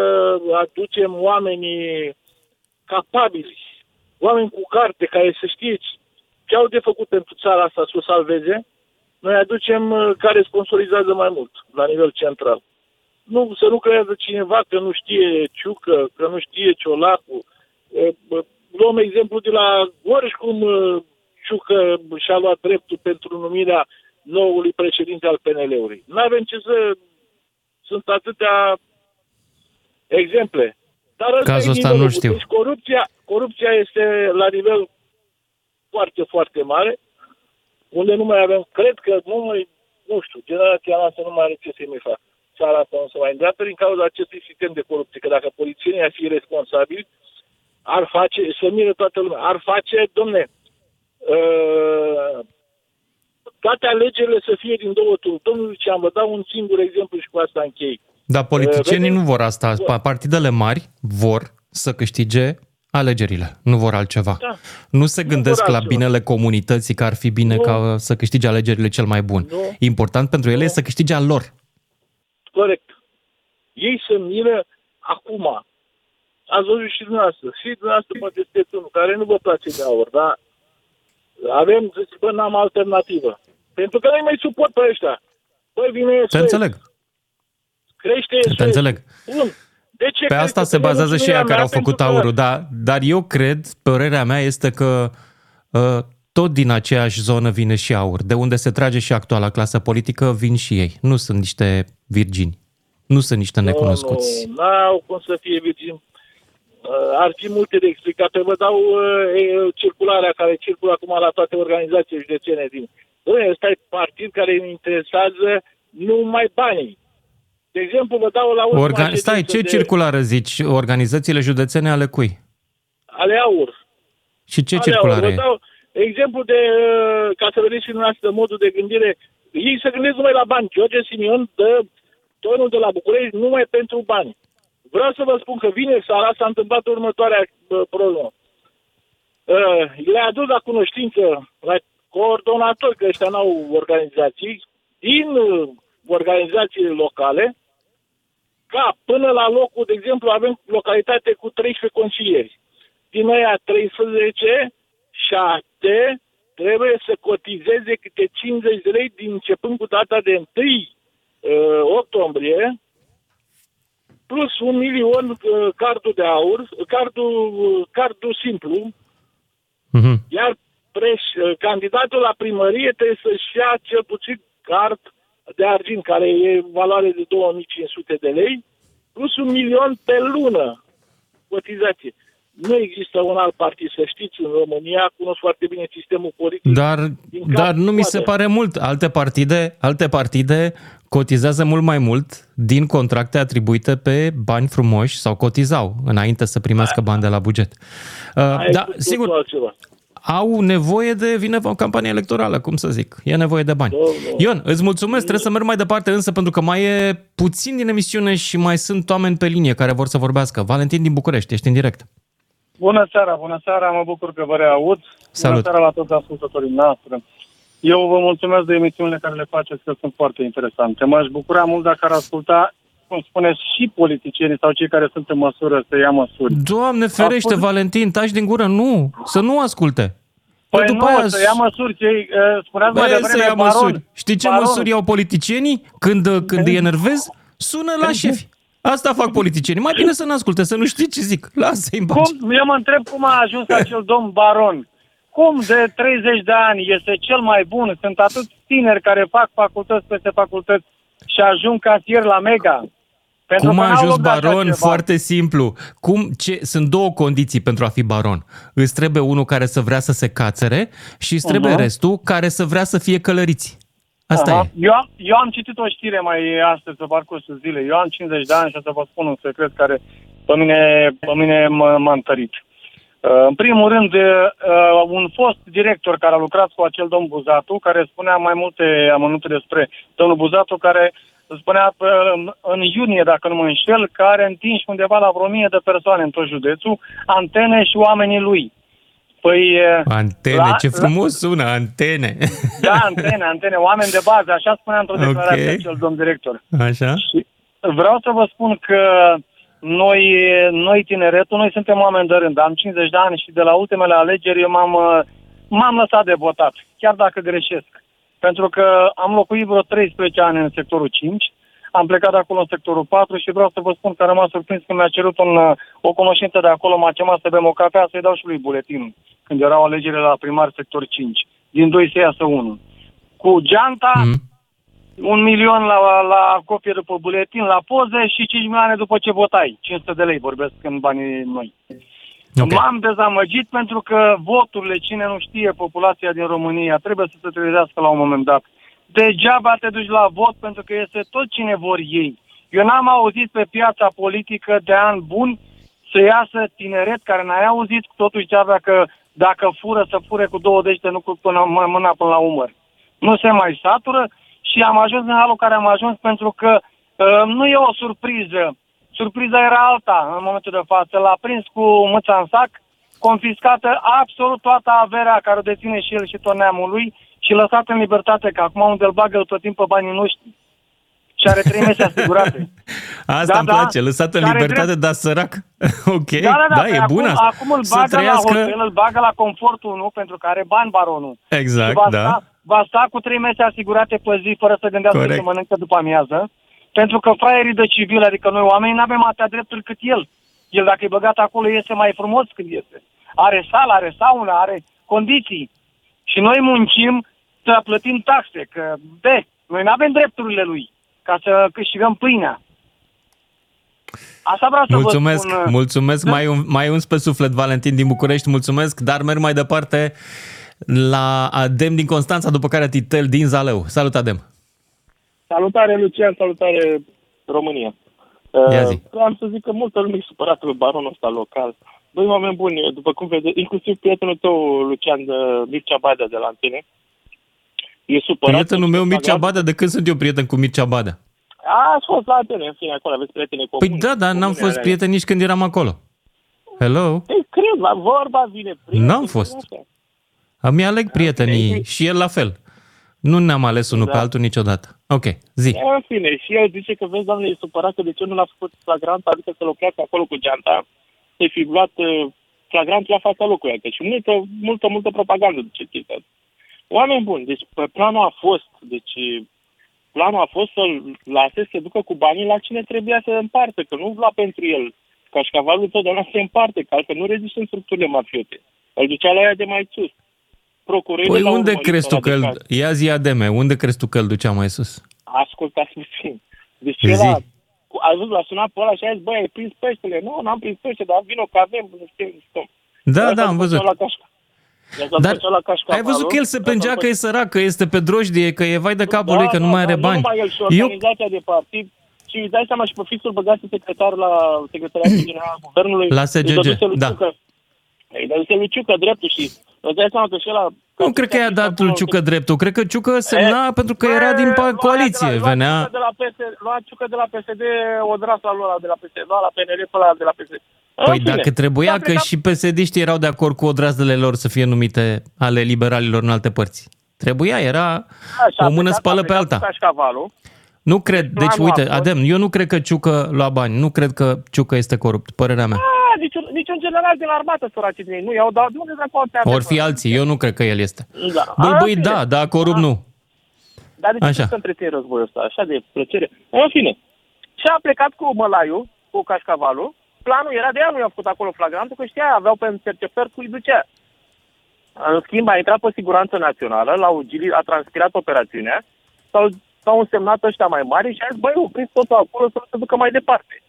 aducem oamenii capabili, oameni cu carte care să știe ce au de făcut pentru țara asta să o salveze, noi aducem uh, care sponsorizează mai mult la nivel central. Nu, să nu creează cineva că nu știe Ciucă, că nu știe Ciolacu. E, bă, Luăm exemplu de la Gorj cum uh, Ciucă și-a luat dreptul pentru numirea noului președinte al PNL-ului. Nu avem ce să... Sunt atâtea exemple. Dar ăsta Cazul e ăsta nivelul. nu știu. Deci corupția, corupția este la nivel foarte, foarte mare, unde nu mai avem, cred că nu mai, nu știu, generația noastră nu mai are ce să-i mai facă. Țara asta nu se mai îndreaptă din cauza acestui sistem de corupție, că dacă polițienii ar fi responsabili, ar face, să miră toată lumea, ar face, domne, uh, toate alegerile să fie din două tururi. Domnul Lucian, vă dau un singur exemplu și cu asta închei. Dar politicienii vedem- nu vor asta. Pa- Partidele mari vor să câștige alegerile, nu vor altceva. Da. Nu se gândesc vor la altceva. binele comunității, că ar fi bine Nu. ca să câștige alegerile cel mai bun. Nu. Important pentru ele e să câștige al lor. Corect. Ei se miră acum. Ați văzut și dumneavoastră. Și dumneavoastră mă sunteți unul care nu vă place de aur, dar avem, zic, bă, n-am alternativă. Pentru că nu mai suport pe ăștia. Băi, vine Te înțeleg. Crește Te înțeleg. Bun. De ce Pe crește? asta se Pentru bazează și nemulțumirea ea care mea, au făcut pentru că- aurul, dar, dar eu cred, părerea mea este că uh, tot din aceeași zonă vine și aur. De unde se trage și actuala clasă politică, vin și ei. Nu sunt niște virgini. Nu sunt niște necunoscuți. Nu, nu, n-au cum să fie virgin. Uh, ar fi multe de explicat. Pe vă dau uh, e, circularea care circulă acum la toate organizațiile județene din... Dom'le, ăsta e partid care îi interesează numai banii. De exemplu, vă dau la ultima Organ... Stai, ședință ce de, circulară zici? Organizațiile județene ale cui? Ale AUR. Și ce Ale circulare AUR. e? Vă dau exemplu de, uh, ca să vedeți și dumneavoastră modul de gândire. Ei se gândesc numai la bani. George Simion dă tonul de la București numai pentru bani. Vreau să vă spun că vineri seara s-a întâmplat următoarea uh, problemă. Uh, le-a adus la cunoștință la coordonatori, că ăștia n-au organizații, din uh, organizațiile locale, ca până la locul, de exemplu, avem localitate cu 13 consilieri. Din aia 13, 7 trebuie să cotizeze câte 50 de lei din începând cu data de 1 uh, octombrie, plus un milion uh, cardul de aur, cardul, uh, cardul simplu, Mhm. iar preș, uh, candidatul la primărie trebuie să-și ia cel puțin card de argint, care e valoare de 2500 de lei, plus un milion pe lună cotizație. Nu există un alt partid, să știți, în România, cunosc foarte bine sistemul politic. Dar, din cap dar nu mi se coadă. pare mult. Alte partide, alte partide cotizează mult mai mult din contracte atribuite pe bani frumoși sau cotizau înainte să primească bani de la buget. Uh, Aia e da, cu totul sigur, altceva. Au nevoie de, vine o campanie electorală, cum să zic. E nevoie de bani. Ion, îți mulțumesc, trebuie să merg mai departe însă pentru că mai e puțin din emisiune și mai sunt oameni pe linie care vor să vorbească. Valentin din București, ești în direct. Bună seara, bună seara, mă bucur că vă reaud. Salut. Bună seara la toți ascultătorii noastre. Eu vă mulțumesc de emisiunile care le faceți, că sunt foarte interesante. M-aș bucura mult dacă ar asculta, cum spuneți, și politicienii sau cei care sunt în măsură să ia măsuri. Doamne ferește, Ascult- Valentin, taci din gură, nu, să nu asculte. Păi Că nu, să ia măsuri, cei, uh, spuneați mai Bă, devreme, să ia baron, măsuri. Știi ce baron. măsuri iau politicienii când, când îi enervezi? Sună la șefi. Asta fac politicienii. Mai bine să nu asculte, să nu știi ce zic. Lasă-i în pace. Cum, eu mă întreb cum a ajuns acel domn baron cum de 30 de ani este cel mai bun? Sunt atât tineri care fac facultăți peste facultăți și ajung casier la Mega. Pentru Cum că a n-au ajuns loc de așa baron? ceva. Foarte simplu. Cum, ce, sunt două condiții pentru a fi baron. Îți trebuie unul care să vrea să se cațere și îți trebuie Mhm. restul care să vrea să fie călăriți. Asta Aha. e. Eu am, eu am citit o știre mai astăzi pe parcursul zilei. Eu am 50 de ani și o să vă spun un secret care pe mine, pe mine m- m-a întărit. Uh, În primul rând, uh, un fost director care a lucrat cu acel domn Buzatu, care spunea mai multe amănunte despre domnul Buzatu, care spunea uh, în iunie, dacă nu mă înșel, că are întinși undeva la vreo mie de persoane în tot județul, antene și oamenii lui. Păi, uh, Antene, la- ce frumos sună, antene. da, antene, antene, oameni de bază, așa spunea într-o Ok. declarație acel domn director. Așa? Vreau să vă spun că noi, noi tineretul, noi suntem oameni de rând. Am 50 de ani și de la ultimele alegeri eu m-am, uh, m-am lăsat de votat, chiar dacă greșesc. Pentru că am locuit vreo 13 ani în sectorul 5, am plecat de acolo în sectorul 4 și vreau să vă spun că am rămas surprins când mi-a cerut un, uh, o cunoștință de acolo, m-a chemat să bem o cafea, să-i dau și lui buletinul, când erau alegerile la primar sector 5. Din 2 să iasă 1. Cu geanta, Mm. Un milion la, la copie după buletin, la poze și 5 milioane după ce votai. 500 de lei vorbesc în banii noi. Okay. M-am dezamăgit pentru că voturile, cine nu știe, populația din România trebuie să se trezească la un moment dat. Degeaba te duci la vot pentru că este tot cine vor ei. Eu n-am auzit pe piața politică de ani buni să iasă tineret care n-ai auzit, totuși avea că dacă fură, să fure cu două dește, nu cu până, mă- mâna până la umăr. Nu se mai satură și am ajuns în halul care am ajuns pentru că uh, nu e o surpriză. Surpriza era alta în momentul de față. L-a prins cu mâța în sac, confiscată absolut toată averea care o deține și el și tot neamul lui și lăsat în libertate, că acum unde îl bagă tot timpul pe banii noștri. Și are trei mese asigurate. [laughs] Asta Da, îmi da. place, lăsat în Și are libertate, drept- dar sărac. [laughs] ok, da, da, da, da păi e acum, bună asta. Acum îl Să bagă trăiască... la hotel, îl bagă la confortul, nu? Pentru că are bani baronul. Exact, și va da. Sta, va sta cu trei mese asigurate pe zi, fără să gândească Corect. să mănâncă după amiază. Pentru că fraierii de civil, adică noi oamenii, nu avem atâtea drepturi cât el. El, dacă e băgat acolo, este mai frumos cât este. Are sală, are sauna, are condiții. Și noi muncim să plătim taxe, că, de, noi nu avem drepturile lui ca să câștigăm pâinea. Asta vreau să Mulțumesc, vă spun. uh, mulțumesc. Mai, un, mai uns pe suflet, Valentin din București, mulțumesc, dar merg mai departe la Adem din Constanța, după care Titel din Zalău. Salut, Adem! Salutare, Lucian, salutare, România. Ia Uh, zi. Am să zic că multă lume e supărată pe baronul ăsta local. Doi oameni buni, după cum vedeți, inclusiv prietenul tău, Lucian, de Mircea Badea de la Antene, e supărat. Prietenul meu, Mircea Badea, de când sunt eu prieten cu Mircea Badea? A, ați fost la Antene, în fine, acolo aveți prieteni comuni. Păi da, dar n-am comune fost ale- prieten nici când eram acolo. Hello? Ei, cred, la vorba vine prieten. N-am fost. Îmi aleg prietenii și el la fel. Nu ne-am ales unul Da. pe altul niciodată. Ok, zi. În fine, și el zice că, vezi, doamne, e supărat că de ce nu l-a făcut flagrant, adică să lucrează acolo cu geanta, să-i fi luat uh, flagrant la fața locului. Deci multă, multă, multă propagandă de ce chestia asta. Oameni buni, deci pe planul a fost, deci planul a fost să-l lase să ducă cu banii la cine trebuia să împartă, că nu lua pentru el. Cașcavalul totdeauna se împarte, că altfel nu rezistă în structurile mafiote. Îl ducea la ea de mai sus. Procurorii Păi l-au unde urmărit crezi tu ăla că de îl... caz. Ia zi Ademe, unde crezi tu că îl ducea mai sus? Ascultați puțin. [laughs] Deci Zi. el a, a văzut, l-a sunat pe ăla și a zis, băi, ai prins peștele? Nu, n-am prins pește, dar vino că avem, nu știu, nu știu. Da, Ia da, să-l am ducem văzut. La cașca. Ia să-l Dar ducem la cașcavalul. Ai văzut că el se Ia plângea să-l că e sărac, că este pe drojdie, că e vai de capul lui, că nu mai are da, bani. Nu numai el și Eu, organizația de partid. Și îți dai seama și pe fixul băgați secretar la Secretariatul [clears throat] General al Guvernului. La SGG, îi dăduse lui da. Ciucă- Îi dăduse lui Ciucă dreptul și îți dai seama că și ăla... nu cred că i-a dat lui Ciucă dreptul, cred că Ciucă semna pentru că era din pa- coaliție, Lua venea... Ciucă de la PSD, lua Ciucă de la PSD o drasă lui ăla de la PSD, lua la PNL pe ăla de la PSD. În Păi fine, dacă trebuia s-a că plecat- și psd erau de acord cu odrazdele lor să fie numite ale liberalilor în alte părți. Trebuia, era Așa, o mână plecat- spală a pe plecat alta. cu Cașcavalul. Nu cred, deci planul a uite, fost- Adem, eu nu cred că Ciucă lua bani, nu cred că Ciucă este corupt, părerea mea. Ah, niciun, niciun general din armată săracii din ei nu iau, dar nu de dracu au treabă. Or fi alții, eu nu cred că el este. Da. Băi, Ah, băi, bine. da, da, corupt nu. Dar de ce Așa. să întrețin războiul ăsta? Așa de plăcere. În fine. Și a plecat cu mălaiul, cu cașcavalul. Planul era de ea, nu i-a făcut acolo flagrantul, că știa, aveau pe cercetări cu îi ducea. În schimb, a intrat pe siguranță națională, l-au gilit, a transpirat operațiunea, s-au, s-au însemnat ăștia mai mari și a zis, băi, opriți totul acolo să nu se ducă mai departe.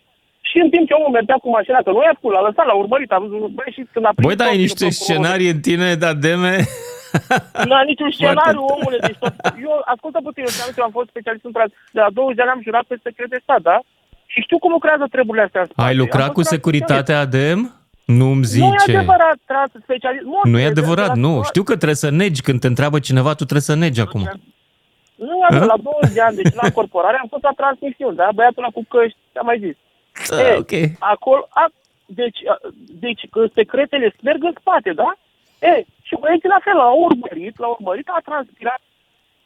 Și în timp ce omul mergea cu mașina, că nu i-a spus, l-a lăsat, l-a urmărit, a văzut, băi, și când a prins Băi, dar ai totul, niște procurorul- scenarii în tine, da, deme. [laughs] Nu am niciun scenariu, omule. Deci tot, eu, ascultă puțin, eu, știam că eu am fost specialist în tras. De la 20 de ani am jurat pe secret de stat, da? Și știu cum lucrează treburile astea în spate. Ai Am lucrat fost cu trans- securitatea ADM? Nu-mi Nu e zice. adevărat, trans specialist. Nu e adevărat, nu. Știu că trebuie să negi. Când te întreabă cineva, tu trebuie să negi acum. Nu e adevărat, Hă? la 20 de ani, deci la corporare am fost la transmisiuni, da? Băiatul ăla cu căști, am mai zis. Da, E, ok. Acolo, a, deci, a, deci că secretele merg în spate, da? E, și băieții la fel, l-au urmărit, l-au urmărit, a transpirat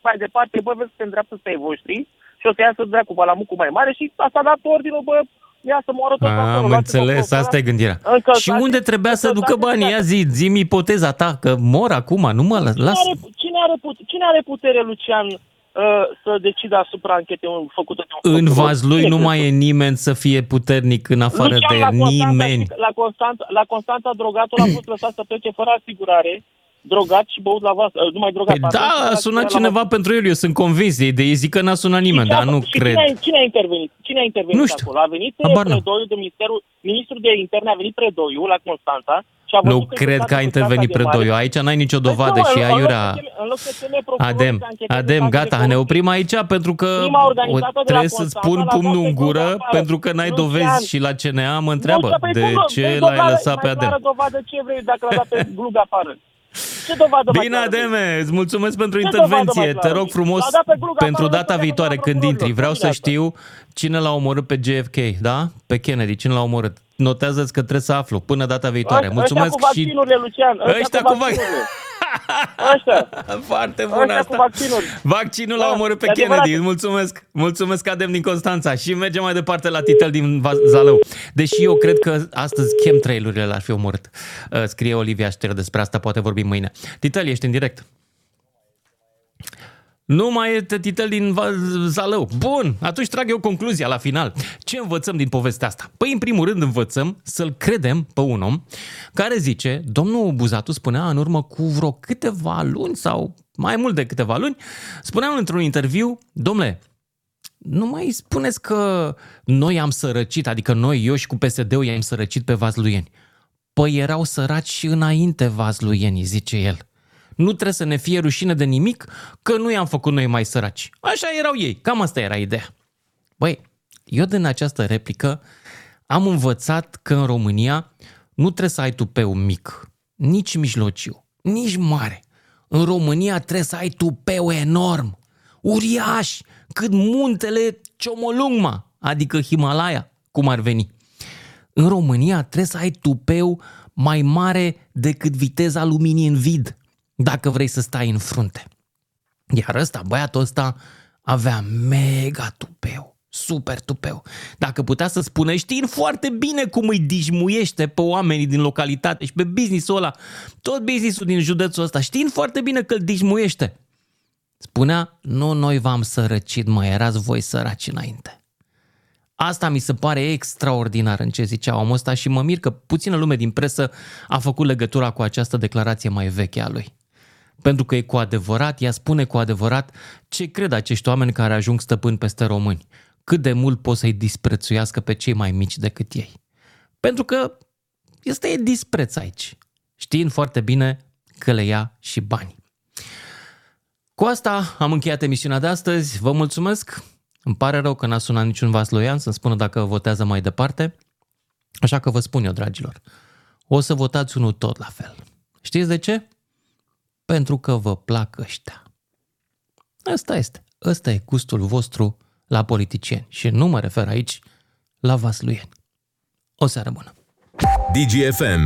mai departe, bă, vezi că se îndreaptă spre ai voștri și o să iasă de cu balamucul mai mare și asta a dat ordinul, bă, ia să moară tot acolo. Am luați-vă înțeles, acolo, asta e gândirea. Încă Și unde trebuia să ducă banii? Ia zi, zi ipoteza ta, că mor acum, nu mă las. Cine las. are, cine, are put- cine are putere, Lucian, uh, să decide asupra anchetei făcute de un În procuror? Vaslui Cine nu crezi mai tu? e nimeni să fie puternic în afară Lucian, de la Constanța, nimeni. știi că La Constanța, la Constanța drogatul a fost lăsat să plece fără asigurare, drogat și băut la vas, uh, nu mai drogat. Păi pardon, da, fără a sunat asigurare la cineva pentru el, eu sunt convins. Ei de ei zic că n-a sunat nimeni, Și dar ce a- nu și cred. Cine a, cine a intervenit? Cine a intervenit Nu știu. acolo? A venit Habar n-am. Predoiu de Ministerul, Ministrul de Interne a venit Predoiu la Constanța și a văzut Nu că cred este că a stat intervenit de mare. Predoiu. Aici n-ai nicio dovadă Păi nu, și în- în loc aiurea... să cheme- În loc să cheme procurorul Adem, să ancheteze Adem, cazul de gata, ne oprim aici pentru că Prima organizată o- de la trebuie să-ți Constanța pun l-a pumnul dat în pe gură Glug afară. pentru că n-ai Lucian. dovezi și la CNA mă întreabă Nu, păi, de cum, ce păi, l-ai dovadă- lăsat pe mai Adem. clară dovadă ce vrei dacă l-a dat pe [laughs] glug afară. Ce dovadă mai Bine, clară vrei? Ademe, îți mulțumesc pentru Ce dovadă intervenție. mai Te clară rog vrei? frumos, L-a dat pe glug pentru afară, data nu viitoare să când intri, vreau să Bine, asta. știu cine l-a omorât pe JFK, da? Pe Kennedy, cine l-a omorât? Notează-ți că trebuie să aflu până data viitoare. Ăștia- Mulțumesc ăștia cu și... vaccinurile, Lucian. Ăștia cu vaccinurile. [laughs] Ăștia. Foarte bun Ăștia asta. cu vaccinuri. Vaccinul l-a Da, omorât pe e adevărat. Kennedy. Îți mulțumesc. Mulțumesc, Adem din Constanța. Și mergem mai departe la Titel din Va- Zalău. Deși eu cred că astăzi chemtrailurile l-ar fi omorât. Uh, Scrie Olivia Șter despre asta, poate vorbim mâine. Titel, ești în direct. Nu mai este titel din Va- Zalău. Bun, atunci trag eu concluzia la final. Ce învățăm din povestea asta? Păi, în primul rând, învățăm să-l credem pe un om care zice, domnul Buzatu spunea în urmă cu vreo câteva luni sau mai mult de câteva luni, spunea într-un interviu, domnule, nu mai spuneți că noi am sărăcit, adică noi, eu și cu PSD-ul i-am sărăcit pe vazluieni. Păi erau săraci și înainte vazluienii, zice el. Nu trebuie să ne fie rușine de nimic că nu i-am făcut noi mai săraci. Așa erau ei, cam asta era ideea. Băi, eu din această replică am învățat că în România nu trebuie să ai tupeu mic, nici mijlociu, nici mare. În România trebuie să ai tupeu enorm, uriaș, cât muntele Ciomolungma, adică Himalaya, cum ar veni. În România trebuie să ai tupeu mai mare decât viteza luminii în vid, dacă vrei să stai în frunte. Iar ăsta, băiatul ăsta, avea mega tupeu, super tupeu. Dacă putea să spună, știind foarte bine cum îi dișmuiește pe oamenii din localitate și pe businessul ăla, tot businessul din județul ăsta, știind foarte bine că îl dișmuiește. Spunea, nu noi v-am sărăcit, mai erați voi săraci înainte. Asta mi se pare extraordinar în ce zicea omul ăsta și mă mir că puțină lume din presă a făcut legătura cu această declarație mai veche a lui. Pentru că e cu adevărat, ea spune cu adevărat ce cred acești oameni care ajung stăpâni peste români. Cât de mult pot să-i disprețuiască pe cei mai mici decât ei. Pentru că este dispreț aici, știind foarte bine că le ia și bani. Cu asta am încheiat emisiunea de astăzi. Vă mulțumesc. Îmi pare rău că n-a sunat niciun vasloian să-mi spună dacă votează mai departe. Așa că vă spun eu, dragilor, o să votați unul tot la fel. Știți de ce? Pentru că vă plac ăștia. Asta este. Ăsta e gustul vostru la politicieni. Și nu mă refer aici la vasluieni. O seară bună! DGFM.